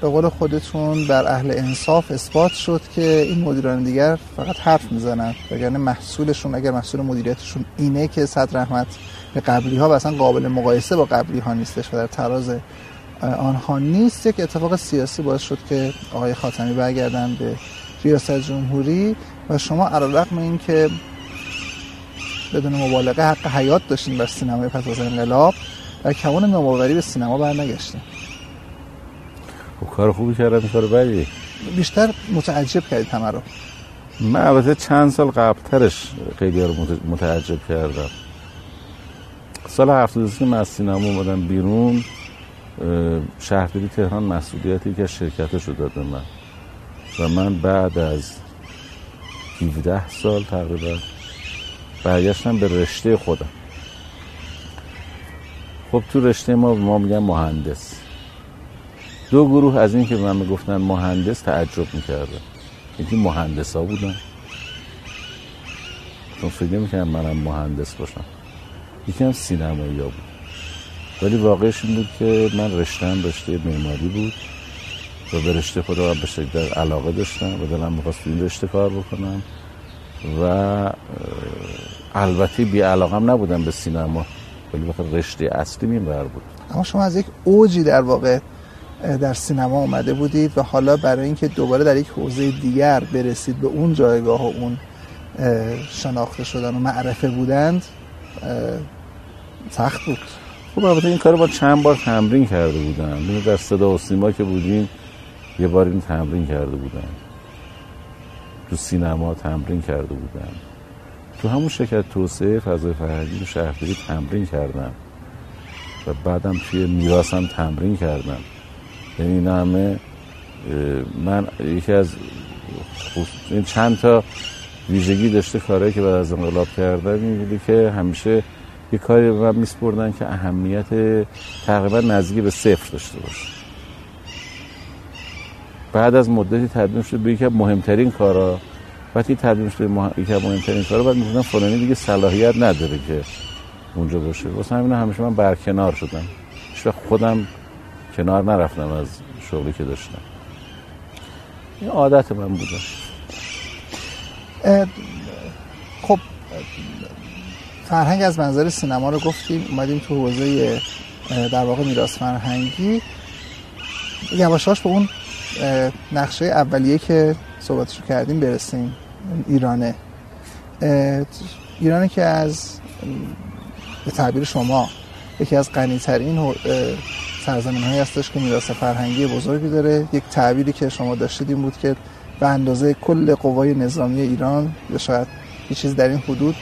به قول خودتون بر اهل انصاف اثبات شد که این مدیران دیگر فقط حرف می‌زنن وگرنه محصولشون اگر محصول مدیریتشون اینه که صد رحمت به قبلی ها و اصلا قابل مقایسه با قبلی ها نیستش و در تراز آنها نیست. یک اتفاق سیاسی باعث شد که آقای خاتمی برگردن به ریاست جمهوری و شما علیرغم این که بدون مبالغه حق حیات داشتین بر سینمای پس از انقلاب و کمان نوآوری به سینما برنگشتین. خب کار خوبی کردم کار بدی. بیشتر متعجب کردید همه رو. من البته چند سال قبلترش خیلی رو متعجب کردم. سال 73 من از سینما اومدم بیرون شهرداری تهران مسئولیتی که شرکتش رو داده من. و من بعد از 17 سال تقریبا برگشتم به رشته خودم. خب تو رشته ما ما میگن مهندس. دو گروه از این که من می‌گفتن مهندس تعجب می‌کرده یکی مهندس ها بودن. چون فکر می‌کنم منم مهندس باشم. یکی هم سینمایی ها بود. ولی واقعش این بود که من رشتم رشته معماری بود و به رشته خدا به شدت علاقه داشتم و دلم می‌خواست این رشته کار بکنم و البته بی علاقم نبودم به سینما. ولی بخاطر رشته اصلی این بر بود. اما شما از یک اوجی در واقع در سینما اومده بودید و حالا برای اینکه دوباره در یک حوزه دیگر برسید به اون جایگاه و اون شناخته شدن و معرفه بودند سخت بود. خب البته این کار با چند بار تمرین کرده بودم. در صدا و سیما که بودیم یه بار این تمرین کرده بودم. تو سینما تمرین کرده بودم. تو همون شرکت توسعه فضای فرهنگی تو شهرداری تمرین کردم. و بعدم توی میراسم تمرین کردم. یعنی این همه من یکی از این چند تا ویژگی داشته کارهایی که بعد از انقلاب کردم این که همیشه یه کاری به من میسپردن که اهمیت تقریبا نزدیک به صفر داشته باشه. بعد از مدتی تبدیل شد به یکی مهمترین کارا. وقتی تبدیل شد به یکی مهمترین کارا بعد می‌گفتن فلانی دیگه صلاحیت نداره که اونجا باشه. واسه همین همیشه من برکنار شدم. هیچ خودم کنار نرفتم از شغلی که داشتم. این عادت من بوده. خب فرهنگ از منظر سینما رو گفتیم اومدیم تو حوزه در واقع میراث فرهنگی. یواشاش به اون نقشه اولیه که صحبتشو کردیم برسیم ایرانه. ایرانه که از به تعبیر شما یکی از غنیترین سرزمین هایی هستش که میراث فرهنگی بزرگی داره. یک تعبیری که شما داشتید این بود که به اندازه کل قوای نظامی ایران یا شاید یه چیز در این حدود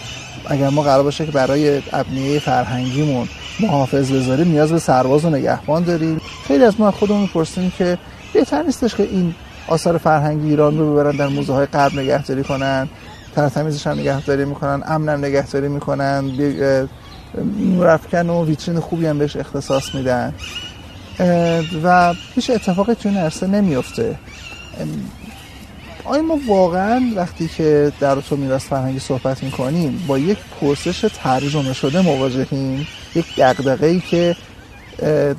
اگر ما قرار باشه که برای ابنیه فرهنگیمون محافظ بذاریم نیاز به سرباز و نگهبان داریم. خیلی از ما خودمون می‌پرسیم که بهتر نیستش که این آثار فرهنگی ایران رو ببرن در موزه های غرب نگهداری کنن ترتمیزش هم نگهداری می‌کنن امنم نگهداری می‌کنن نورافکن و ویترین خوبی هم بهش اختصاص میدن. و هیچ اتفاقی توی این عرصه نمیفته آیا ما واقعا وقتی که در تو میراث فرهنگی صحبت می‌کنیم با یک پرسش ترجمه شده مواجهیم؟ یک دقدقه ای که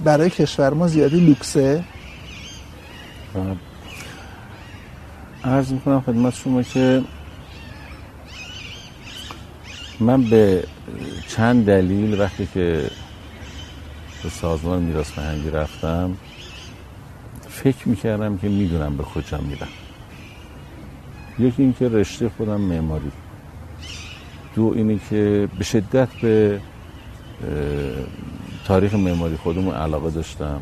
برای کشور ما زیادی لوکسه؟ عرض می‌کنم خدمت شما که من به چند دلیل وقتی که به سازمان میراث فرهنگی رفتم فکر می‌کردم که می‌دونم به کجا میرم. یکی اینکه رشته خودم معماری. دو اینی که به شدت به تاریخ معماری خودمون علاقه داشتم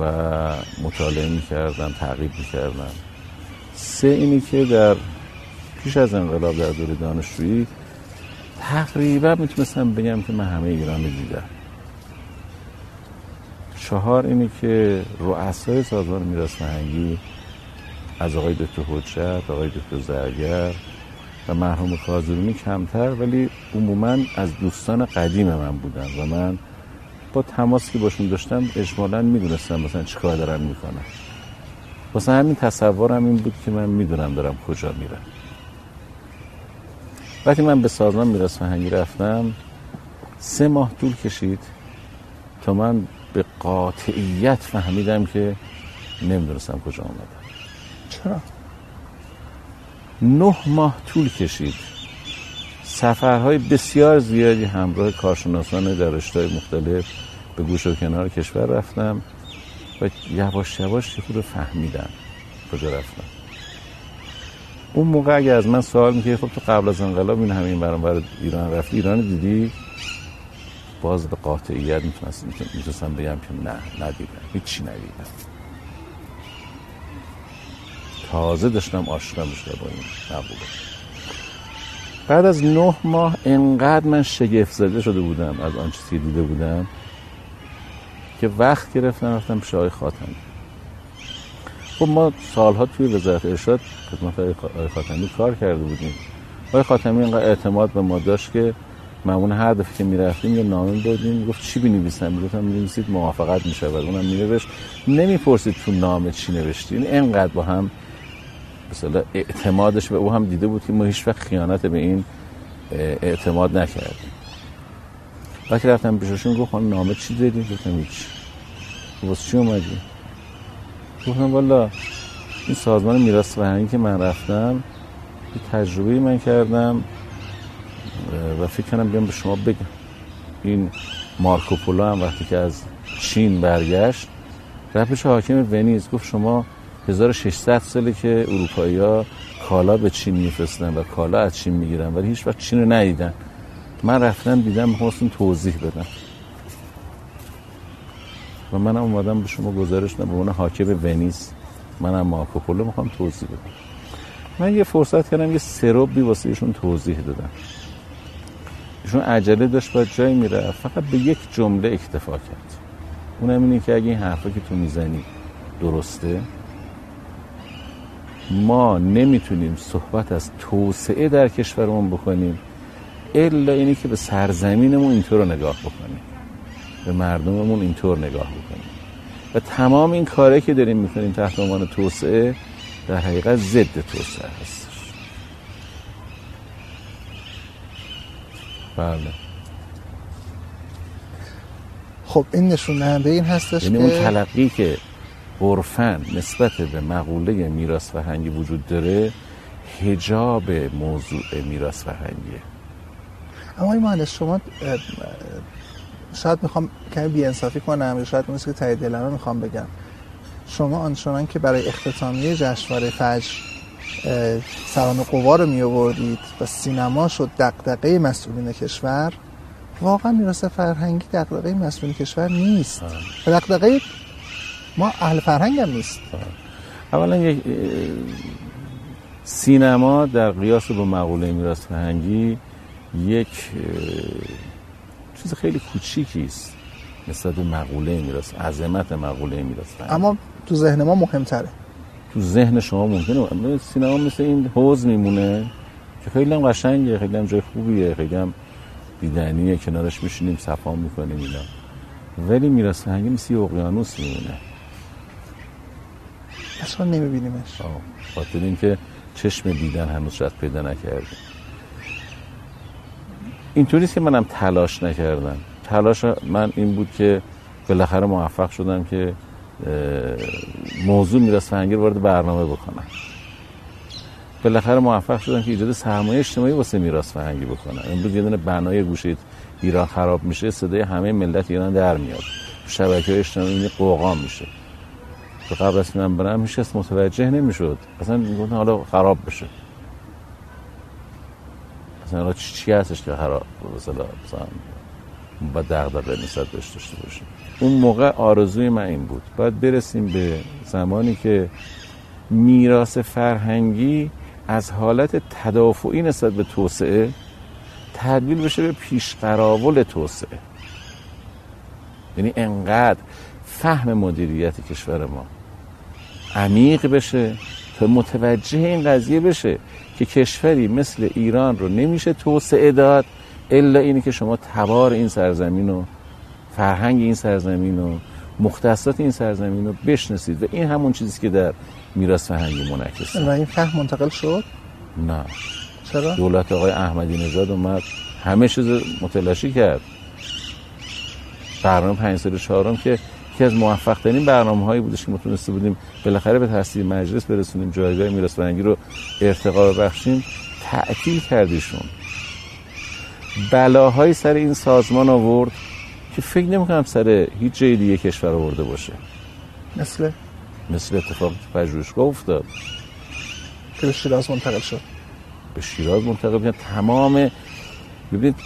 و مطالعه می‌کردم تعقیب می‌کردم. سه اینی که در پیش از انقلاب در دور دانشجویی تقریبا می‌تونستم بگم که من همه ایران دیدم. چهار اینی که رؤسای سازمان میراث فرهنگی از آقای دکتر حجت آقای دکتر زرگر و مرحوم کازرونی کمتر ولی عموما از دوستان قدیم من بودن و من با تماس که باشون داشتم اجمالا می‌دونستم مثلا چیکار دارن می‌کنن. واسه همین تصورم این بود که من می‌دونم دارم کجا میرم. وقتی من به سازمان میراث فرهنگی رفتم سه ماه طول کشید تا من به قاطعیت فهمیدم که نمی‌دونستم کجا آمدم چرا؟ نه ماه طول کشید. سفرهای بسیار زیادی همراه کارشناسان در رشته‌های مختلف به گوش و کنار کشور رفتم و یواش یواش یه خود فهمیدم کجا رفتم. اون موقع اگه از من سوال می‌کنی خب تو قبل از انقلاب این همین برام بر ایران رفتی ایران دیدی؟ باز به قاطعیت می‌تونستم بگم که نه ندیدم هیچی ندیدم. تازه داشتم آشنا می‌شدم با این نبوده بعد از نه ماه انقدر من شگفت زده شده بودم از آن چیزی دیده بودم که وقت گرفتم رفتم پیش آقای خاتمی. خب ما سالها توی وزارت ارشاد خدمت آقای خاتمی کار کرده بودیم. آقای خاتمی اینقدر اعتماد به ما داشت که معمون هر دفعه که می‌رفتیم یه نامه بودیم گفت چی بنویسم؟ می‌گفتم می‌نویسید موافقت میشه و اونم مینوشت. نمی‌پرسید تو نامه چی نوشتی این انقدر با هم مثلا اعتمادش به او هم دیده بود که ما هیچ وقت خیانت به این اعتماد نکردیم. وقتی رفتم پیششون گفت نامه چی دادی؟ گفتم هیچ. واسه چی اومدی؟ گفتم والا این سازمان میراث فرهنگی که من رفتم یه تجربه من کردم و فکر کنم بیام به شما بگم. این مارکوپولو هم وقتی که از چین برگشت رفت حاکم ونیز گفت شما 1600 ساله که اروپایی ها کالا به چین میفرستن و کالا از چین می‌گیرن ولی هیچ وقت چین رو ندیدن. من رفتم دیدم می‌خواستم توضیح بدم. و منم اومدم به شما گزارش به عنوان حاکم ونیز منم مارکوپولو می‌خوام توضیح بدم. من یه فرصت کردم یه سروبی واسه ایشون توضیح دادم. ایشون عجله داشت با جای میره فقط به یک جمله اکتفا کرد. اونم اینه که اگه این حرفا که تو می‌زنی درسته ما نمی‌تونیم صحبت از توسعه در کشورمون بکنیم الا اینی که به سرزمینمون اینطور نگاه بکنیم به مردممون اینطور نگاه بکنیم. و تمام این کاره که داریم می‌کنیم تحت عنوان توسعه در حقیقت ضد توسعه هستش بله. خب این نشون این هستش یعنی اون تلقی که عرفن نسبت به مقوله میراث فرهنگی وجود داره هجاب موضوع میراث فرهنگیه. اما این مهندس شما شاید می‌خوام کمی بیانصافی کنم یا شاید اون که تایید دلمه می‌خوام بگم. شما آنچنان که برای اختتامیه جشنواره فجر سران قوا رو می آوردید و سینما شد دقدقه مسئولین کشور واقعا میراث فرهنگی دقدقه مسئولین کشور نیست. دقدقه ما اهل فرهنگ هم نیست. اولا یک سینما در قیاس با مقوله میراث فرهنگی یک چیز خیلی کوچیکی است نسبت به مقوله میراث عظمت مقوله میراث اما تو ذهن ما مهمتره. تو ذهن شما ممکنه. سینما مثل این حوز میمونه که خیلی هم قشنگه خیلی هم جای خوبیه خیلی هم دیدنیه کنارش میشینیم صفا می‌کنیم اینا. ولی میراث فرهنگی مثل اقیانوس میمونه. اصلا نمیبینیمش. خاطر اینکه چشم دیدن هنوز شاید پیدا نکردیم اینطوری که منم تلاش نکردم. تلاش من این بود که بالاخره موفق شدم که موضوع میراث فرهنگی وارد برنامه بکنم. بالاخره موفق شدم که ایجاد سرمایه اجتماعی واسه میراث فرهنگی بکنم. امروز یه دونه بنای گوشه ایران خراب میشه صدای همه ملت ایران در میاد. شبکه اجتماعی قوقا میشه. تو از من برم هیچ متوجه نمی‌شد. اصلا می‌گفتن حالا خراب بشه. اصلا چی هستش که خراب؟ مثلا مثلا با دغدغه نسبت بهش داشته باشیم اون موقع آرزوی من این بود. باید برسیم به زمانی که میراث فرهنگی از حالت تدافعی نسبت به توسعه تبدیل بشه به پیشقراول توسعه. یعنی انقدر فهم مدیریت کشور ما عمیق بشه تا متوجه این قضیه بشه که کشوری مثل ایران رو نمیشه توسعه داد الا اینی که شما تبار این سرزمین و فرهنگ این سرزمین و مختصات این زمین رو بشناسید و این همون چیزی که در میراث فرهنگی منعکسه و این فهم منتقل شد؟ نه. چرا؟ دولت آقای احمدی نژاد اومد همه چیز متلاشی کرد. برنامه پنج سال چهارم که یکی از موفق ترین برنامه هایی بودش که ما بودیم بالاخره به تصدیق مجلس برسونیم جایگاه میراث فرهنگی رو ارتقا ببخشیم تعطیل کردیشون. بلاهای سر این سازمان آورد که فکر نمی‌کنم سر هیچ جای دیگه کشور آورده باشه. مثل؟ مثل اتفاق پژوهشگاه افتاد. که به شیراز منتقل شد. به شیراز منتقل شد. تمام ببینید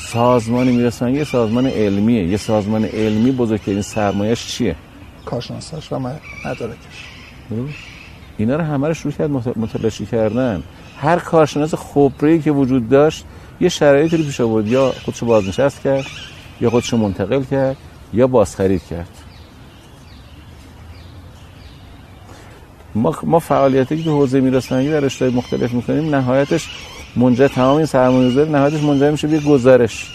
سازمان می‌رسن یه سازمان علمیه. یه سازمان علمی بزرگترین سرمایش چیه؟ کارشناساش و مدارکش. اینا رو همه رو شروع کرد متلاشی کردن. هر کارشناس خبری که وجود داشت یه شرایطی رو پیش آورد. یا خودشو بازنشست کرد یا خودشو منتقل کرد یا بازخرید کرد. ما, ما فعالیتی که حوزه میراث در رشته‌های مختلف می‌کنیم نهایتش منجر تمام این سرمایه‌گذاری نهایتش منجر میشه به گزارش.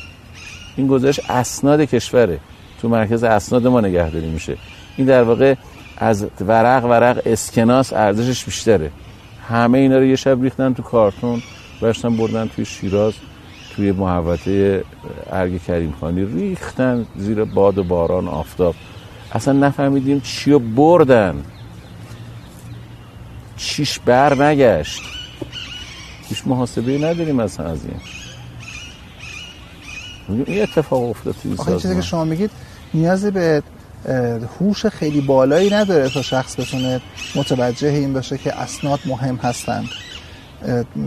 این گزارش اسناد کشوره. تو مرکز اسناد ما نگهداری میشه. این در واقع از ورق ورق اسکناس ارزشش بیشتره. همه اینا رو یه شب ریختن تو کارتون برشتن بردن توی شیراز توی محوطه ارگ کریم خانی ریختن زیر باد و باران آفتاب. اصلا نفهمیدیم چی رو بردن. چیش بر نگشت. هیچ محاسبه نداریم از این این اتفاق افتاد آخه چیزی که شما میگید نیازی به هوش خیلی بالایی نداره تا شخص بتونه متوجه این باشه که اسناد مهم هستند.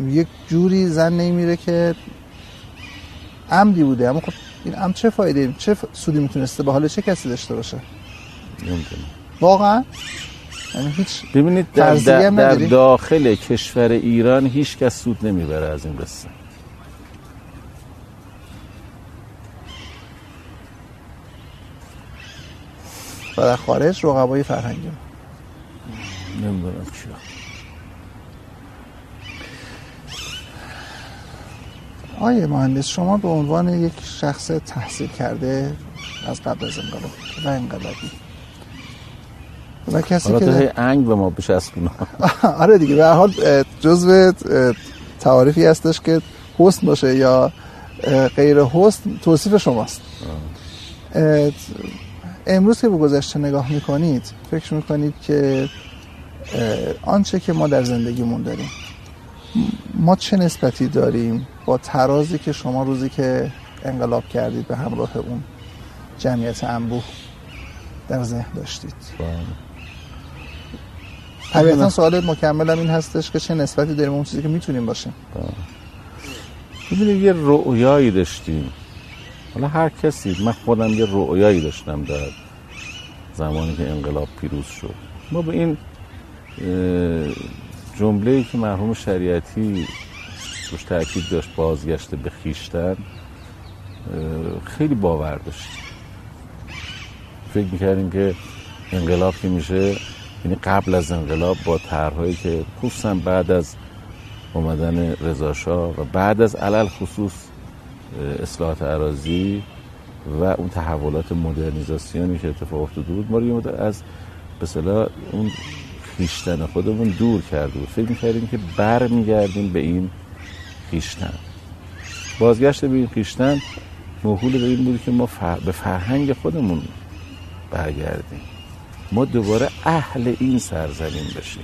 یک جوری زن نمیره که عمدی بوده. اما خب این عمد چه فایده؟ چه سودی می‌تونسته؟ به حال چه کسی داشته باشه؟ واقعا؟ یعنی هیچ ببینید در, در, در داخل کشور ایران هیچ کس سود نمی‌بره از این قصه. و در خارج رقبای فرهنگی. نمی‌دونم چیا آیه مهندس شما به عنوان یک شخص تحصیل کرده از قبل از انقلاب و انقلابی. و کسی که انگ به ما بچسبونه آره دیگه به حال جزء تعاریفی هستش که حسن باشه یا غیر حسن توصیف شماست. امروز که به گذشته نگاه می‌کنید فکر می‌کنید که آنچه که ما در زندگیمون داریم ما چه نسبتی داریم با ترازی که شما روزی که انقلاب کردید به همراه اون جمعیت انبوه در ذهن داشتید؟ بله. طبیعتا سوال مکملم این هستش که چه نسبتی داریم اون چیزی که می‌تونیم باشیم. ببینید یه رؤیایی داشتیم. حالا هر کسی من خودم یه رؤیایی داشتم در زمانی که انقلاب پیروز شد. ما به این جمله ای که مرحوم شریعتی روش تاکید داشت بازگشت به خیشتن خیلی باور داشت فکر می‌کردیم که انقلاب که میشه یعنی قبل از انقلاب با طرحهایی که خصوصا بعد از اومدن رضاشاه و بعد از علل خصوص اصلاحات عراضی و اون تحولات مدرنیزاسیونی که اتفاق افتاده بود ما رو از به اون خیشتن خودمون دور کرده بود. فکر می‌کردیم که بر میگردیم به این خیشتن. بازگشت به این خیشتن محول به این بود که ما به فرهنگ خودمون برگردیم. ما دوباره اهل این سرزمین بشیم.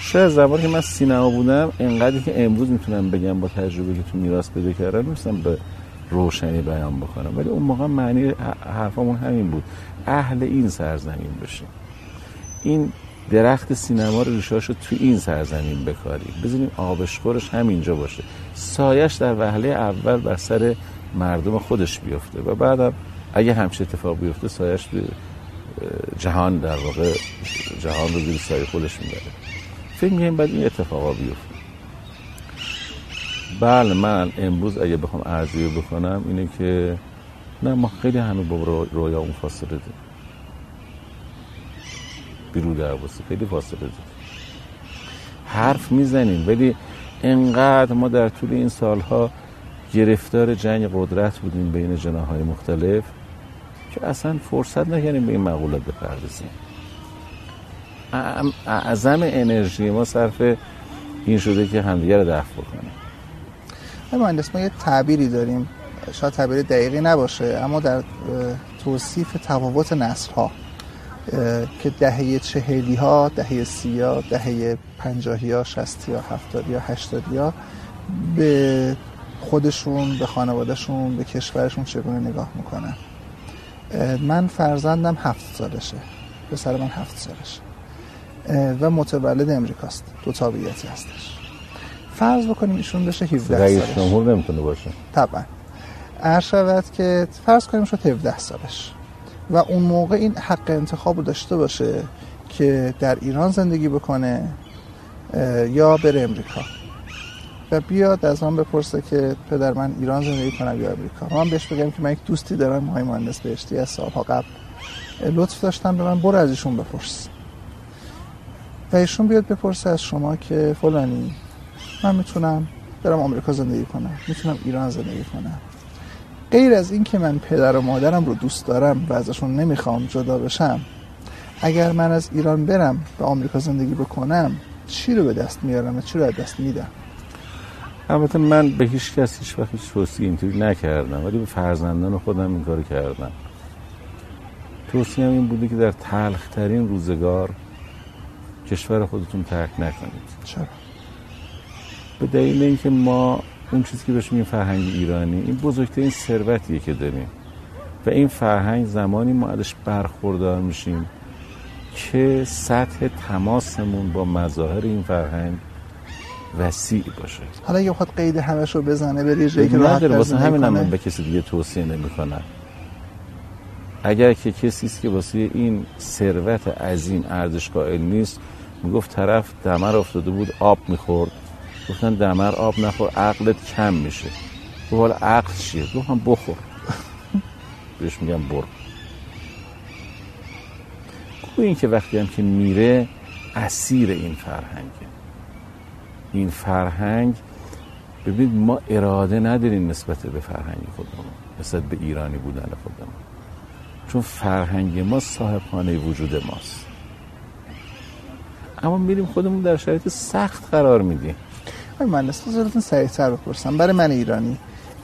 شاید زمانی که من سینما بودم انقدری که امروز می‌تونم بگم با تجربه که تو میراث پیدا کردم می‌تونم به روشنی بیان بکنم. ولی اون موقع معنی حرفمون همین بود. اهل این سرزمین بشیم. این درخت سینما رو ریشاشو تو این سرزمین بکاریم. بزنیم آبشخورش همینجا باشه. سایش در وهله اول بر سر مردم خودش بیفته و بعدم اگه همچه اتفاق بیفته سایش به جهان در واقع جهان رو زیر سایه خودش می‌بره. فکر میگم باید این اتفاقا بیفته. بله من امروز اگه بخوام ارزیه بکنم اینه که نه ما خیلی همه با رویا اون فاصله داریم. بیرو درباسی خیلی فاصله داریم. حرف می‌زنیم ولی انقدر ما در طول این سالها گرفتار جنگ قدرت بودیم بین جناهای مختلف. که اصلا فرصت نکنیم به این مقولات بپردازیم. اعظم انرژی ما صرف این شده که همدیگه رو دفع بکنیم. مهندس ما یه تعبیری داریم. شاید تعبیر دقیقی نباشه اما در توصیف تفاوت نسل که دهه چهلی ها دهه سی ها دهه پنجاهی ها شستی ها هفتادی ها هشتادی ها به خودشون به خانوادهشون به کشورشون چگونه نگاه می‌کنن؟ من فرزندم هفت سالشه. پسر من هفت سالشه. و متولد امریکاست. دو تابعیتی هستش. فرض بکنیم ایشون بشه 17 سالش رئیس جمهور نمی‌تونه باشه. طبعا. عرض شود که فرض کنیم شد 17 سالش. و اون موقع این حق انتخاب رو داشته باشه که در ایران زندگی بکنه یا بره امریکا. و بیاد از من بپرسه که پدر من ایران زندگی کنم یا امریکا من بهش بگم که من یک دوستی دارم مهای مهندس بهشتی از سالها قبل. لطف داشتم به من برو از ایشون بپرس. و ایشون بیاد بپرسه از شما که فلانی من می‌تونم برم آمریکا زندگی کنم می‌تونم ایران زندگی کنم. غیر از این که من پدر و مادرم رو دوست دارم و ازشون نمی‌خوام جدا بشم اگر من از ایران برم به آمریکا زندگی بکنم چی رو به دست میارم و چی رو دست میدم؟ البته من به هیچ کس هیچ وقت هیچ توصیه اینطوری نکردم ولی به فرزندان خودم این کارو کردم. توصیه این بوده که در تلخترین روزگار کشور خودتون ترک نکنید. چرا؟ به دلیل اینکه ما اون چیزی که بهش میگیم فرهنگ ایرانی این بزرگترین ثروتیه که داریم. و این فرهنگ زمانی ما ازش برخوردار میشیم که سطح تماسمون با مظاهر این فرهنگ وسیع باشه. حالا یه خود قید همش رو بزنه بری جایی که راحت واسه همین هم به کسی دیگه توصیه نمی‌کنم اگر که کسی است که واسه این ثروت عظیم ارزش قائل نیست می‌گفت طرف دمر افتاده بود آب می‌خورد. گفتن دمر آب نخور عقلت کم میشه. تو حالا عقل چیه؟ گفتم بخور. بهش میگم بر کو این که وقتی هم که میره اسیر این فرهنگه. این فرهنگ ببینید ما اراده نداریم نسبت به فرهنگ خودمون نسبت به ایرانی بودن خودمون. چون فرهنگ ما صاحبخانه وجود ماست. اما میریم خودمون در شرایط سخت قرار میدیم. من نسبت سریعتر بپرسم. برای من ایرانی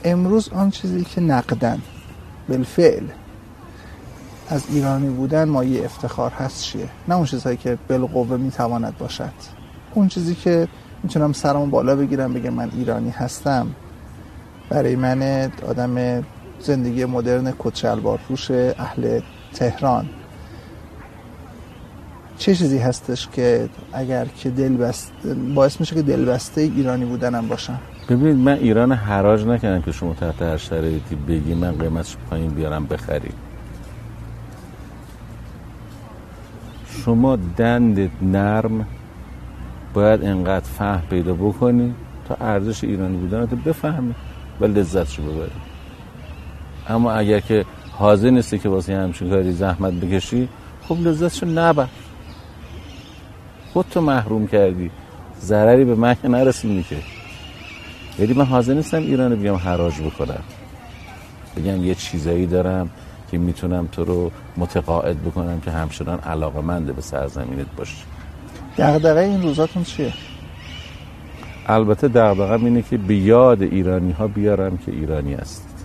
امروز آن چیزی که نقدن بالفعل از ایرانی بودن مایه افتخار هست چیه؟ نه اون چیزهایی که بالقوه می‌تواند باشد. اون چیزی که می‌تونم سرمو بالا بگیرم بگم من ایرانی هستم. برای من آدم زندگی مدرن کچلوار پوش اهل تهران. چه چیزی هستش که اگر که دل بست باعث میشه که دلبسته ایرانی بودنم باشم؟ ببینید من ایران حراج نکردم که شما تحت هر شرایطی بگی من قیمتش پایین بیارم بخری. شما دند نرم باید انقدر فهم پیدا بکنی تا ارزش ایرانی بودن رو بفهمی و لذتشو ببری. اما اگر که حاضر نیستی که واسه همچین کاری زحمت بکشی خب لذتشو نبر. خودتو محروم کردی. ضرری به من که که. یعنی من حاضر نیستم ایران بیام حراج بکنم. بگم یه چیزایی دارم که می‌تونم تو رو متقاعد بکنم که همچنان علاقه منده به سرزمینت باشی دغدغه این روزاتون چیه؟ البته دغدغم اینه که به یاد ایرانی ها بیارم که ایرانی هستید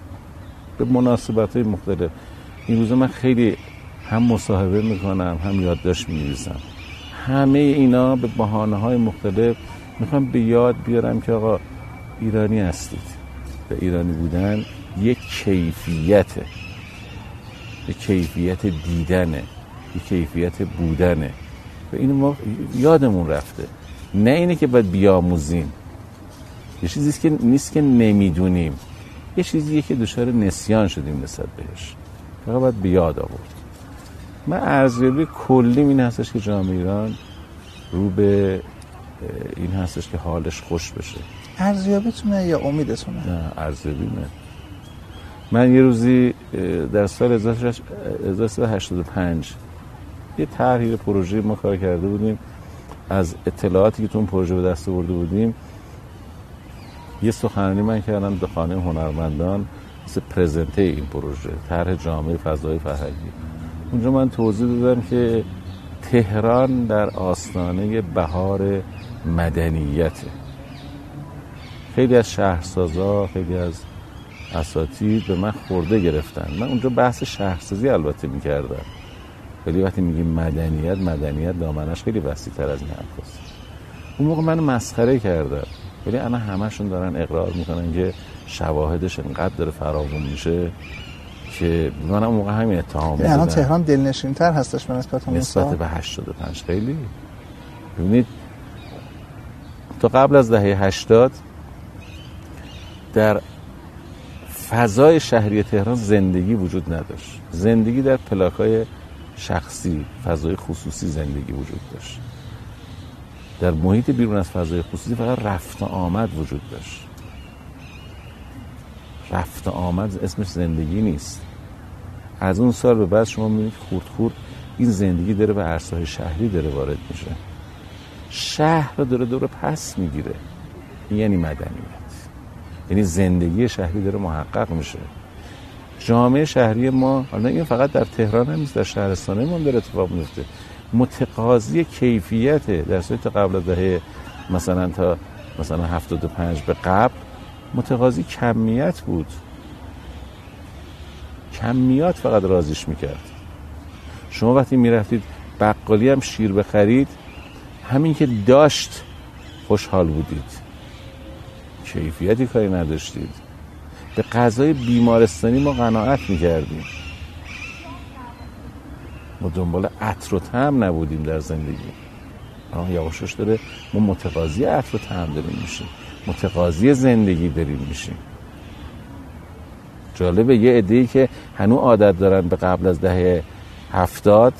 به مناسبت های مختلف. این روزا من خیلی هم مصاحبه می‌کنم هم یادداشت می‌نویسم. همه اینا به بحانه های مختلف می‌خوام به یاد بیارم که آقا ایرانی هستید. و ایرانی بودن یک کیفیته یک کیفیت دیدنه یک کیفیت بودنه. و اینو ما یادمون رفته. نه اینه که باید بیاموزیم. یه چیزی که نیست که نمی‌دونیم. یه چیزیه که دچار نسیان شدیم نسبت بهش. فقط باید بیاد آورد من ارزیابی کلی این هستش که جامعه ایران رو به این هستش که حالش خوش بشه. ارزیابیتونه یا امیدتونه؟ نه ارزیابیمه. من یه روزی در سال 1385 یه تحریر پروژه ما کار کرده بودیم. از اطلاعاتی که تو اون پروژه به دست آورده بودیم یه سخنرانی من کردم به خانه هنرمندان مثل پرزنته این پروژه طرح جامعه فضای فرهنگی. اونجا من توضیح دادم که تهران در آستانه بهار مدنیته. خیلی از شهرسازا خیلی از اساتید به من خورده گرفتن. من اونجا بحث شهرسازی البته می‌کردم. ولی وقتی میگیم مدنیت مدنیت دامنش خیلی وسیع تر از این حرف اون موقع من مسخره کردم. ولی انا همشون دارن اقرار می‌کنن که شواهدش انقدر داره فراوون میشه که من اون موقع همین اتهام یعنی الان تهران دلنشین تر هستش به نسبت نسبت به 85 خیلی. ببینید تا قبل از دهه 80 در فضای شهری تهران زندگی وجود نداشت. زندگی در پلاکای شخصی فضای خصوصی زندگی وجود داشت. در محیط بیرون از فضای خصوصی فقط رفت آمد وجود داشت. رفت آمد اسمش زندگی نیست. از اون سال به بعد شما می‌بینید خورد خورد این زندگی داره به عرصه شهری داره وارد میشه. شهر رو داره دور پس می‌گیره. یعنی مدنیت. یعنی زندگی شهری داره محقق میشه. جامعه شهری ما حالا این فقط در تهران هم نیست در شهرستانه ما داره اتفاق میفته. متقاضی کیفیت در صورت قبل دهه مثلا تا مثلا 75 به قبل متقاضی کمیت بود. کمیات فقط رازیش می‌کرد. شما وقتی می‌رفتید بقالی هم شیر بخرید همین که داشت خوشحال بودید. کیفیتی کاری نداشتید. به غذای بیمارستانی ما قناعت می‌کردیم. ما دنبال عطر و تم نبودیم در زندگی. آه یواشش داره ما متقاضی عطر و تم داریم میشیم. متقاضی زندگی داریم میشیم. جالبه یه عده‌ای که هنو عادت دارن به قبل از دهه هفتاد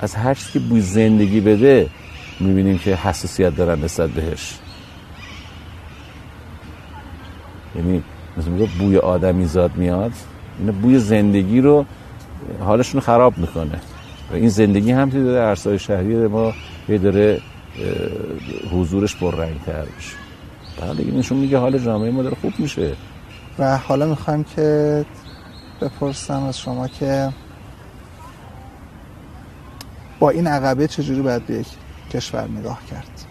از هر چیزی که بوی زندگی بده می‌بینیم که حساسیت دارن نسبت بهش. یعنی مثل میگه بوی آدمی زاد میاد این بوی زندگی رو حالشون خراب می‌کنه. و این زندگی هم توی در عرصای شهری ما یه داره حضورش رنگ تر بشه بله این نشون میگه حال جامعه ما داره خوب میشه. و حالا می‌خوایم که بپرسم از شما که با این عقبه چجوری باید به یک کشور نگاه کرد؟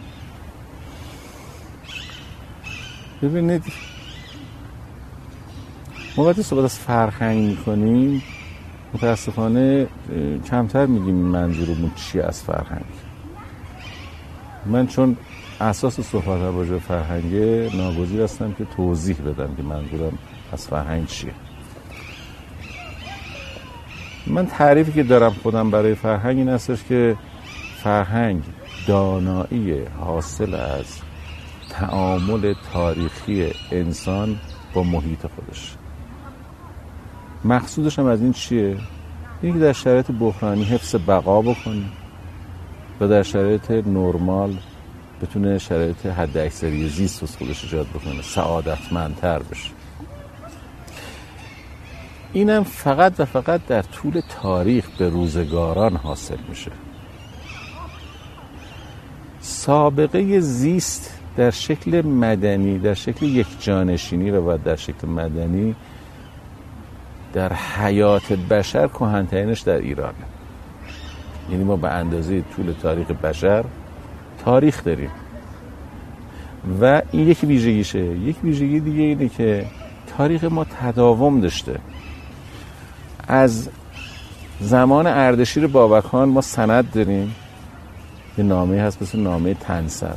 ببینید ما وقتی صحبت از فرهنگ می‌کنیم متاسفانه کمتر میگیم منظورمون چی از فرهنگ. من چون اساس صحبت راجع فرهنگه ناگزیر هستم که توضیح بدم که منظورم از فرهنگ چیه. من تعریفی که دارم خودم برای فرهنگ این هستش که فرهنگ دانایی حاصل از تعامل تاریخی انسان با محیط خودش. مقصودش هم از این چیه؟ اینکه در شرایط بحرانی حفظ بقا بکنه و در شرایط نرمال بتونه شرایط حد اکثری زیست از خودش ایجاد بکنه سعادتمندتر بشه اینم فقط و فقط در طول تاریخ به روزگاران حاصل میشه سابقه زیست در شکل مدنی در شکل یک جانشینی و در شکل مدنی در حیات بشر کهنترینش در ایرانه یعنی ما به اندازه طول تاریخ بشر تاریخ داریم. و این یک ویژگیشه. یک ویژگی دیگه اینه که تاریخ ما تداوم داشته. از زمان اردشیر بابکان ما سند داریم. یه نامه هست مثل نامه تنسر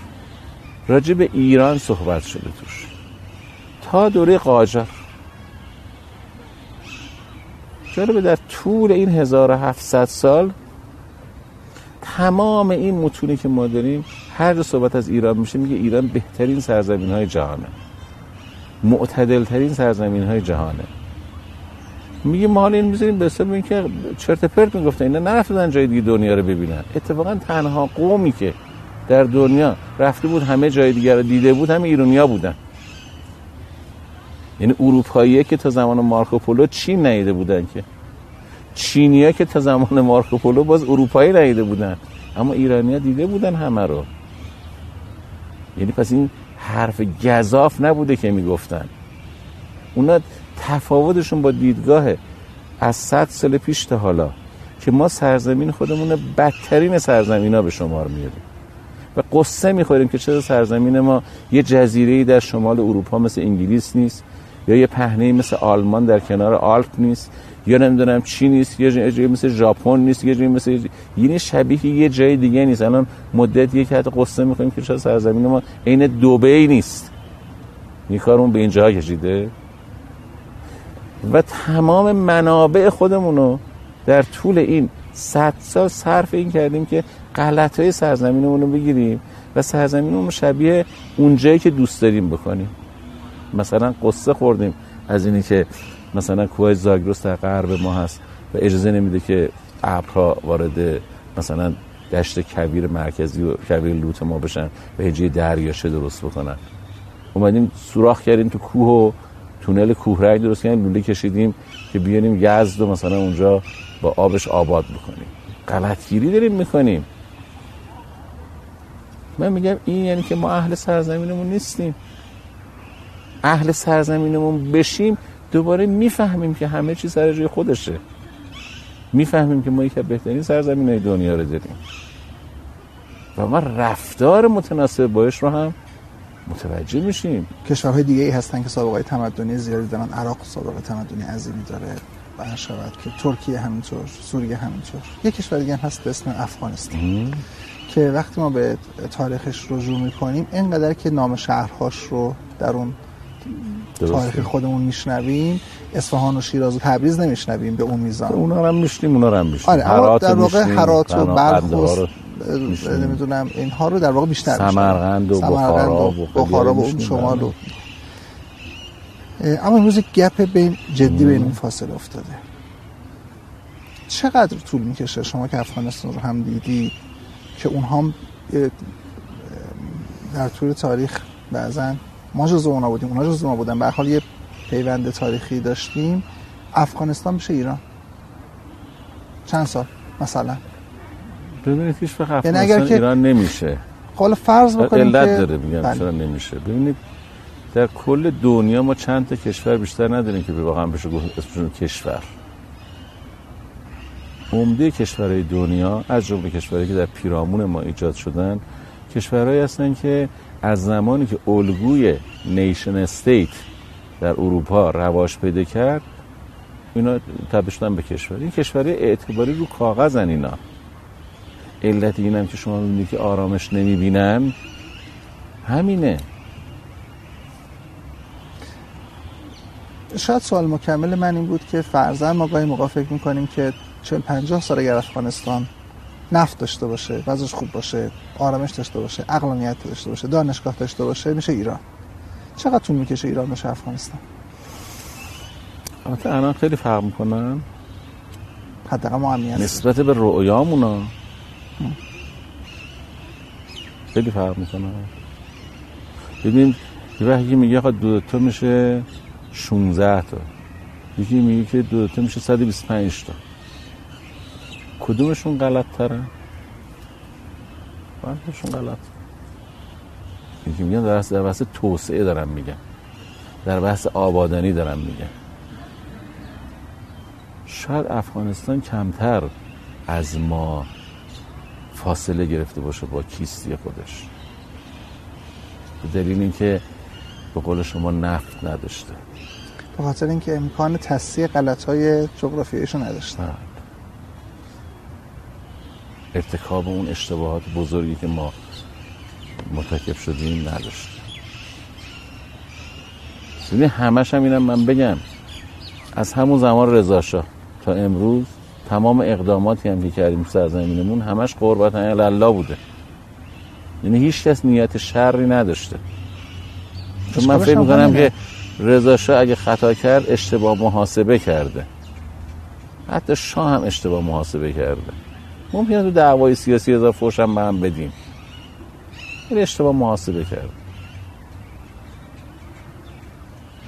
راجع به ایران صحبت شده توش. تا دوره قاجار. جالبه در طول این 1700 سال تمام این متونی که ما داریم هر جا صحبت از ایران میشه میگه ایران بهترین سرزمین های جهانه. معتدل ترین سرزمین های جهانه. میگه ما حالا این می‌ذاریم به حساب اینکه چرت پرت می‌گفتن. اینا نرفتن جای دیگه دنیا رو ببینن. اتفاقا تنها قومی که در دنیا رفته بود همه جای دیگر رو دیده بود همه ایرونیا بودن. یعنی اروپاییه که تا زمان مارکوپولو چین نیده بودن که؟ چینیا که تا زمان مارکوپولو باز اروپایی نیده بودن. اما ایرانیا دیده بودن همه رو. یعنی پس این حرف گذاف نبوده که می‌گفتن. اونا تفاوتشون با دیدگاه از صد سال پیش تا حالا که ما سرزمین خودمون بدترین سرزمین ها به شمار میاریم و قصه می‌خوریم که چرا سرزمین ما یه جزیره در شمال اروپا مثل انگلیس نیست؟ یا یه پهنه مثل آلمان در کنار آلپ نیست یا نمی‌دونم چی نیست یا جایی مثل ژاپن نیست یا جایی مثل یعنی شبیه یه جای دیگه نیست. الان مدت یک حد قصه می‌خوریم که چرا سرزمین ما عین دبی نیست. این کارمون به اینجا کشیده. و تمام منابع خودمونو در طول این صد سال صرف این کردیم که غلط های سرزمینمون رو بگیریم و سرزمینمون شبیه اونجایی که دوست داریم بکنیم. مثلا قصه خوردیم از اینی که مثلا کوه زاگرس در غرب ما هست و اجازه نمیده که ابرها وارد مثلا دشت کبیر مرکزی و کبیر لوت ما بشن و هجی دریاشه درست بکنن. اومدیم سوراخ کردیم تو کوه و تونل کوه رنگ درست کردیم لوله کشیدیم که بیاریم یزد و مثلا اونجا با آبش آباد بکنیم. غلطگیری داریم می‌کنیم. من میگم این یعنی که ما اهل سرزمینمون نیستیم. اهل سرزمینمون بشیم دوباره می‌فهمیم که همه چی سر جای خودشه. می‌فهمیم که ما یکی بهترین سرزمین های دنیا رو داریم و ما رفتار متناسب باش رو هم متوجه میشیم. کشورهای دیگه ای هستن که سابقه تمدنی زیادی دارن. عراق سابقه تمدنی عظیمی داره. و شود که ترکیه همینطور سوریه همینطور. یک کشور دیگه هست به اسم افغانستان. که وقتی ما به تاریخش رجوع می‌کنیم اینقدر که نام شهرهاش رو در اون تاریخ خودمون میشنویم اصفهان و شیراز و تبریز نمیشنویم به اون میزان. اونا رو هم میشنیم اونا رو هم میشنیم. آره در واقع هرات و بلخ نمی‌دونم اینها رو در واقع بیشتر سمرقند و بخارا و بخارا و اون شمال و اما امروز گپ بین جدی بین اون فاصله افتاده. چقدر طول می‌کشه شما که افغانستان رو هم دیدی که اونها در طول تاریخ بعضا ما جز اونا بودیم اونا جز ما بودن. به حال یه پیوند تاریخی داشتیم. افغانستان بشه ایران. چند سال مثلا؟ ببینید هیچ وقت یعنی افغانستان که... ایران نمیشه. حالا فرض بکنیم علت. داره میگم بله. چرا نمیشه؟ ببینید در کل دنیا ما چند تا کشور بیشتر نداریم که واقعا بشه گفت اسمشون کشور. عمده کشورهای دنیا از جمله کشورهایی که در پیرامون ما ایجاد شدن کشورهایی هستن که از زمانی که الگوی نیشن استیت در اروپا رواج پیدا کرد اینا تبدیل شدن به کشور این کشورهای اعتباری رو کاغذن اینا. علت اینم که شما می‌بینید که آرامش نمی‌بینن همینه. شاید سوال مکمل من این بود که فرزن ما گاهی موقع فکر می‌کنیم که چون پنجاه سال اگر افغانستان نفت داشته باشه وضعش خوب باشه آرامش داشته باشه اقلانیت داشته باشه دانشگاه داشته باشه میشه ایران. چقدر طول می‌کشه ایران بشه افغانستان؟ البته الان خیلی فرق می‌کنن حداقل ما نسبت به رؤیامونا خیلی فرق می‌کنن ببین یه وقتی میگه آقا دو تا میشه 16 تا. یکی میگه که دو تا میشه 125 تا. کدومشون غلط تره؟ بعدشون غلط. یکی میگن در بحث, در بحث توسعه دارم میگن. در بحث آبادانی دارم میگن. شاید افغانستان کمتر از ما فاصله گرفته باشه با کیستی خودش. به دلیل اینکه به قول شما نفت نداشته. به خاطر اینکه امکان تصحیح غلط های جغرافیاییشو نداشته. بله. ارتکاب اون اشتباهات بزرگی که ما مرتکب شدیم نداشت. ببین همش هم اینم من بگم. از همون زمان رضا تا امروز تمام اقداماتی هم که کردیم سرزمینمون همش قربت الله بوده. یعنی هیچ کس نیت شری نداشته. چون من فکر می‌کنم که رضا اگه خطا کرد اشتباه محاسبه کرده. حتی شاه هم اشتباه محاسبه کرده. ممکنه تو دعوای سیاسی هزار فوش هم به هم بدیم. این اشتباه محاسبه کرد.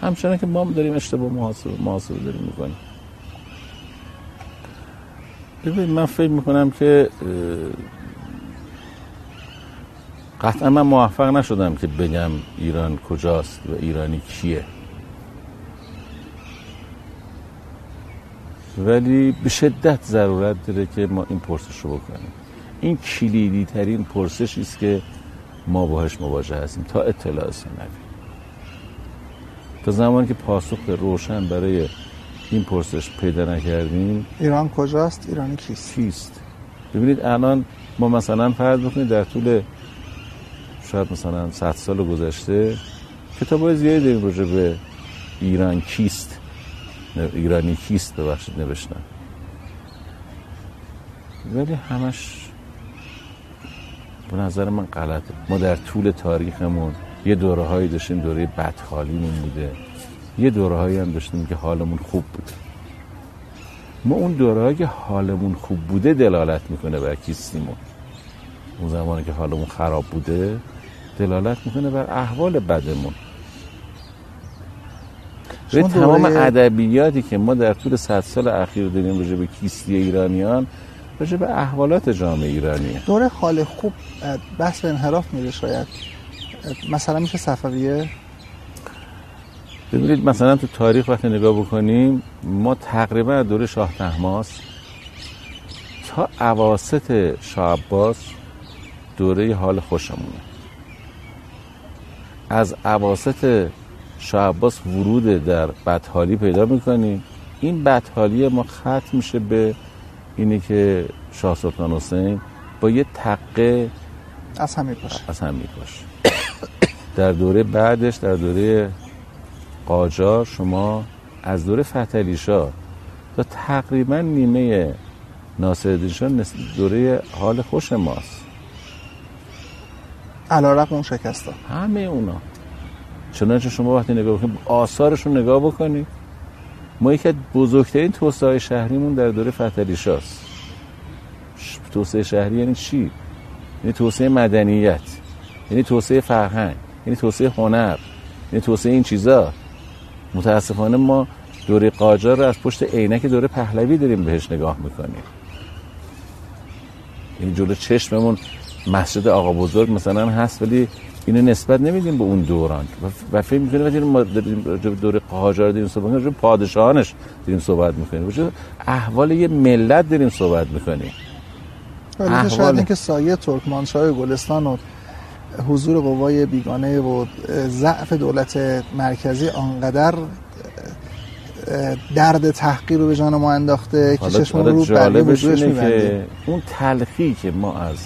همچنان که ما داریم اشتباه محاسبه, محاسبه داریم می‌کنیم. ببین من فکر می‌کنم که قطعا من موفق نشدم که بگم ایران کجاست و ایرانی کیه. ولی به شدت ضرورت داره که ما این پرسش رو بکنیم. این کلیدی ترین پرسشی است که ما باهاش مواجه هستیم تا اطلاع سنوی تا زمانی که پاسخ روشن برای این پرسش پیدا نکردیم ایران کجاست؟ ایرانی کیست؟ کیست؟ ببینید الان ما مثلا فرض بکنید در طول شاید مثلا 100 سال گذشته کتاب های زیادی داریم راجع به ایران کیست؟ ایرانی کیست ببخشید نوشتن ولی همش به نظر من غلطه ما در طول تاریخمون یه دوره هایی داشتیم دوره بدحالیمون بوده یه دوره هایی هم داشتیم که حالمون خوب بوده ما اون دوره که حالمون خوب بوده دلالت می‌کنه بر کیستیمون اون زمانی که حالمون خراب بوده دلالت می‌کنه بر احوال بدمون به تمام ادبیاتی که ما در طول صد سال اخیر داریم راجع به کیستی ایرانیان راجع به احوالات جامعه ایرانی. دوره حال خوب بحث انحراف میره شاید. مثلا میشه صفویه؟ ببینید مثلا تو تاریخ وقتی نگاه بکنیم ما تقریبا دوره شاه تحماس تا عواست شاه عباس دوره حال خوشمونه. از عواست شاه عباس ورود در بدحالی پیدا می‌کنیم این بدحالی ما ختم میشه به اینی که شاه سلطان حسین با یه تقه از هم میپاشه از هم میپاشه در دوره بعدش در دوره قاجار شما از دوره شاه تا تقریبا نیمه ناصرالدین شاه دوره حال خوش ماست. علا رقم اون شکست همه اونا. چنانچه شما وقتی نگاه بکنید آثارشون نگاه بکنید ما یکی بزرگترین توسعه شهریمون در دوره فتلی شاست توسعه شهری یعنی چی؟ یعنی توسعه مدنیت یعنی توسعه فرهنگ یعنی توسعه هنر یعنی توسعه این چیزا. متاسفانه ما دوره قاجار رو از پشت عینک دوره پهلوی داریم بهش نگاه می‌کنیم. این جلو چشممون مسجد آقا بزرگ مثلا هست ولی اینو نسبت نمیدیم به اون دوران. و فکر می‌کنیم وقتی ما داریم دور قاجار داریم صحبت می‌کنیم پادشاهانش داریم صحبت می‌کنیم احوال یه ملت داریم صحبت می‌کنیم احوال... شاید اینکه سایه ترکمانشاه گلستان و حضور قوای بیگانه و ضعف دولت مرکزی آنقدر درد تحقیر رو به جان ما انداخته که چشم رو که اون تلخی که ما از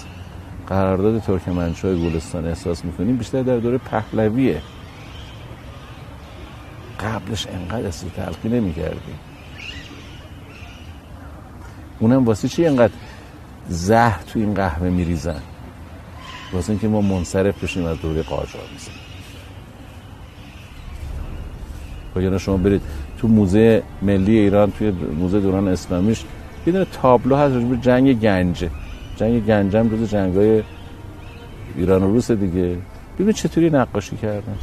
قرارداد ترکمنچای گلستان احساس می‌کنیم بیشتر در دوره پهلویه. قبلش انقدر اصلی تلخی نمی‌کردیم اونم واسه چی انقدر زهر تو این قهوه میریزن؟ واسه اینکه ما منصرف بشیم از دوره قاجار می‌زنیم. یعنی شما برید تو موزه ملی ایران توی موزه دوران اسلامیش یه تابلو هست به جنگ گنجه جنگ گنج هم جز جنگای ایران و روس دیگه. ببین چطوری نقاشی کردن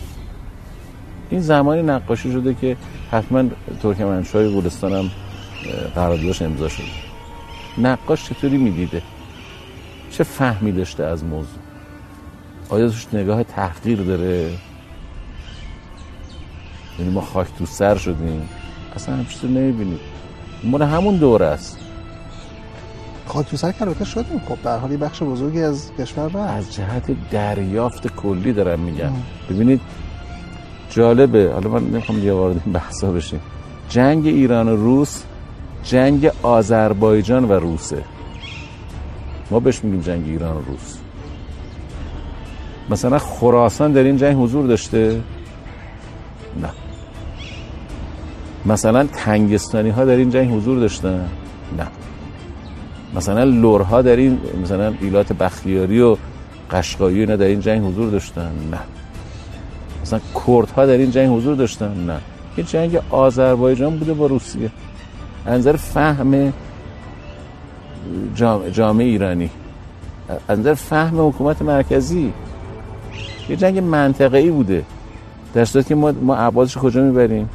این زمانی نقاشی شده که حتما ترکمنشاه گلستان هم قراردادش امضا شده. نقاش چطوری می‌دیده؟ چه فهمی داشته از موضوع؟ آیا توش نگاه تحقیر داره؟ یعنی ما خاک تو سر شدیم. اصلا هم چیزی نمی‌بینید مال همون دوره است. خاک تو سر که شدیم خب در حالی بخش بزرگی از کشور رفت. از جهت دریافت کلی دارم میگم. ببینید جالبه. حالا من نمی‌خوام یه وارد این بحثا بشیم. جنگ ایران و روس جنگ آذربایجان و روسه. ما بهش میگیم جنگ ایران و روس. مثلا خراسان در این جنگ حضور داشته؟ نه. مثلا تنگستانی ها در این جنگ حضور داشتن؟ نه. مثلا لورها در این مثلا ایلات بختیاری و قشقایی اینا در این جنگ حضور داشتن؟ نه. مثلا کردها در این جنگ حضور داشتن؟ نه. این جنگ آذربایجان بوده با روسیه. انظر فهم جامعه ایرانی. انظر فهم حکومت مرکزی. یه جنگ منطقه ای بوده. در صورتی که ما ما عبادش کجا می‌بریم؟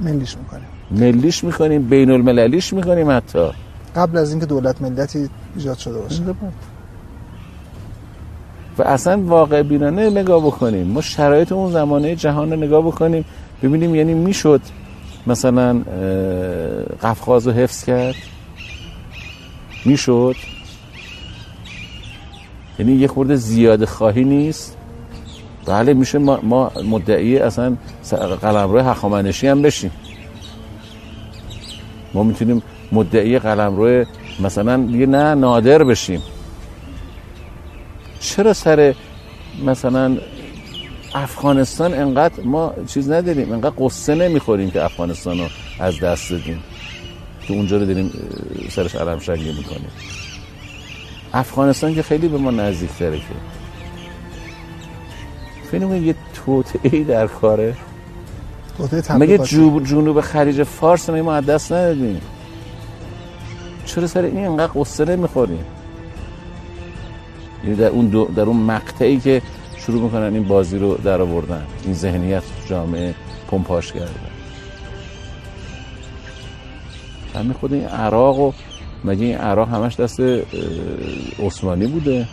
ملیش می‌کنیم. ملیش می‌کنیم بین المللیش می‌کنیم حتی. قبل از اینکه دولت ملتی ایجاد شده باشه. و اصلا واقع بینانه نگاه بکنیم. ما شرایط اون زمانه جهان رو نگاه بکنیم. ببینیم یعنی می‌شد مثلا قفقاز رو حفظ کرد؟ می‌شد؟ یعنی یه خورده زیاده خواهی نیست؟ بله میشه ما, ما مدعی اصلا قلمرو هخامنشی هم بشیم. ما می‌تونیم مدعی قلمرو مثلا دیگه نه نادر بشیم. چرا سر مثلا افغانستان انقدر ما چیز نداریم انقدر قصه نمی‌خوریم که افغانستان رو از دست دادیم که اونجا رو داریم سرش علم شگی می‌کنیم. افغانستان که خیلی به ما نزدیک تره که. فکر یه توطعه در کاره؟ مگه جنوب خلیج فارس ما از دست ندادیم؟ چرا سر این انقدر قصه نمی‌خوریم یعنی در اون در اون مقطعی که شروع می‌کنن این بازی رو در آوردن. این ذهنیت جامعه پمپاش کردن همین خود این عراق و مگه این عراق همش دست عثمانی بوده؟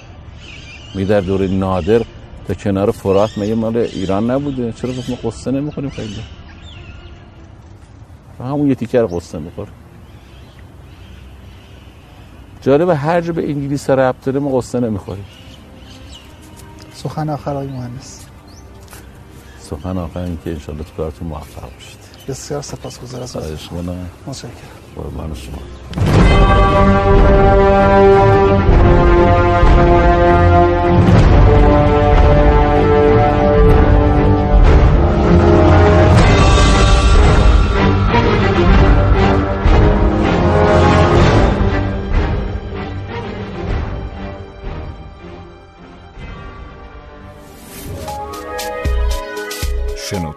می در دوره نادر تا کنار فرات مگه مال ایران نبوده. چرا ما قصه نمی‌خوریم خیلی؟ همون یه تیکر قصه می‌خوره جالبه هر جا به انگلیس ربط داره ما قصه نمی‌خوریم. سخن آخر های مهندس. سخن آخر این که انشالله تو کارتون موفق باشید. بسیار سپاسگزار از متشکرم. قربان شما.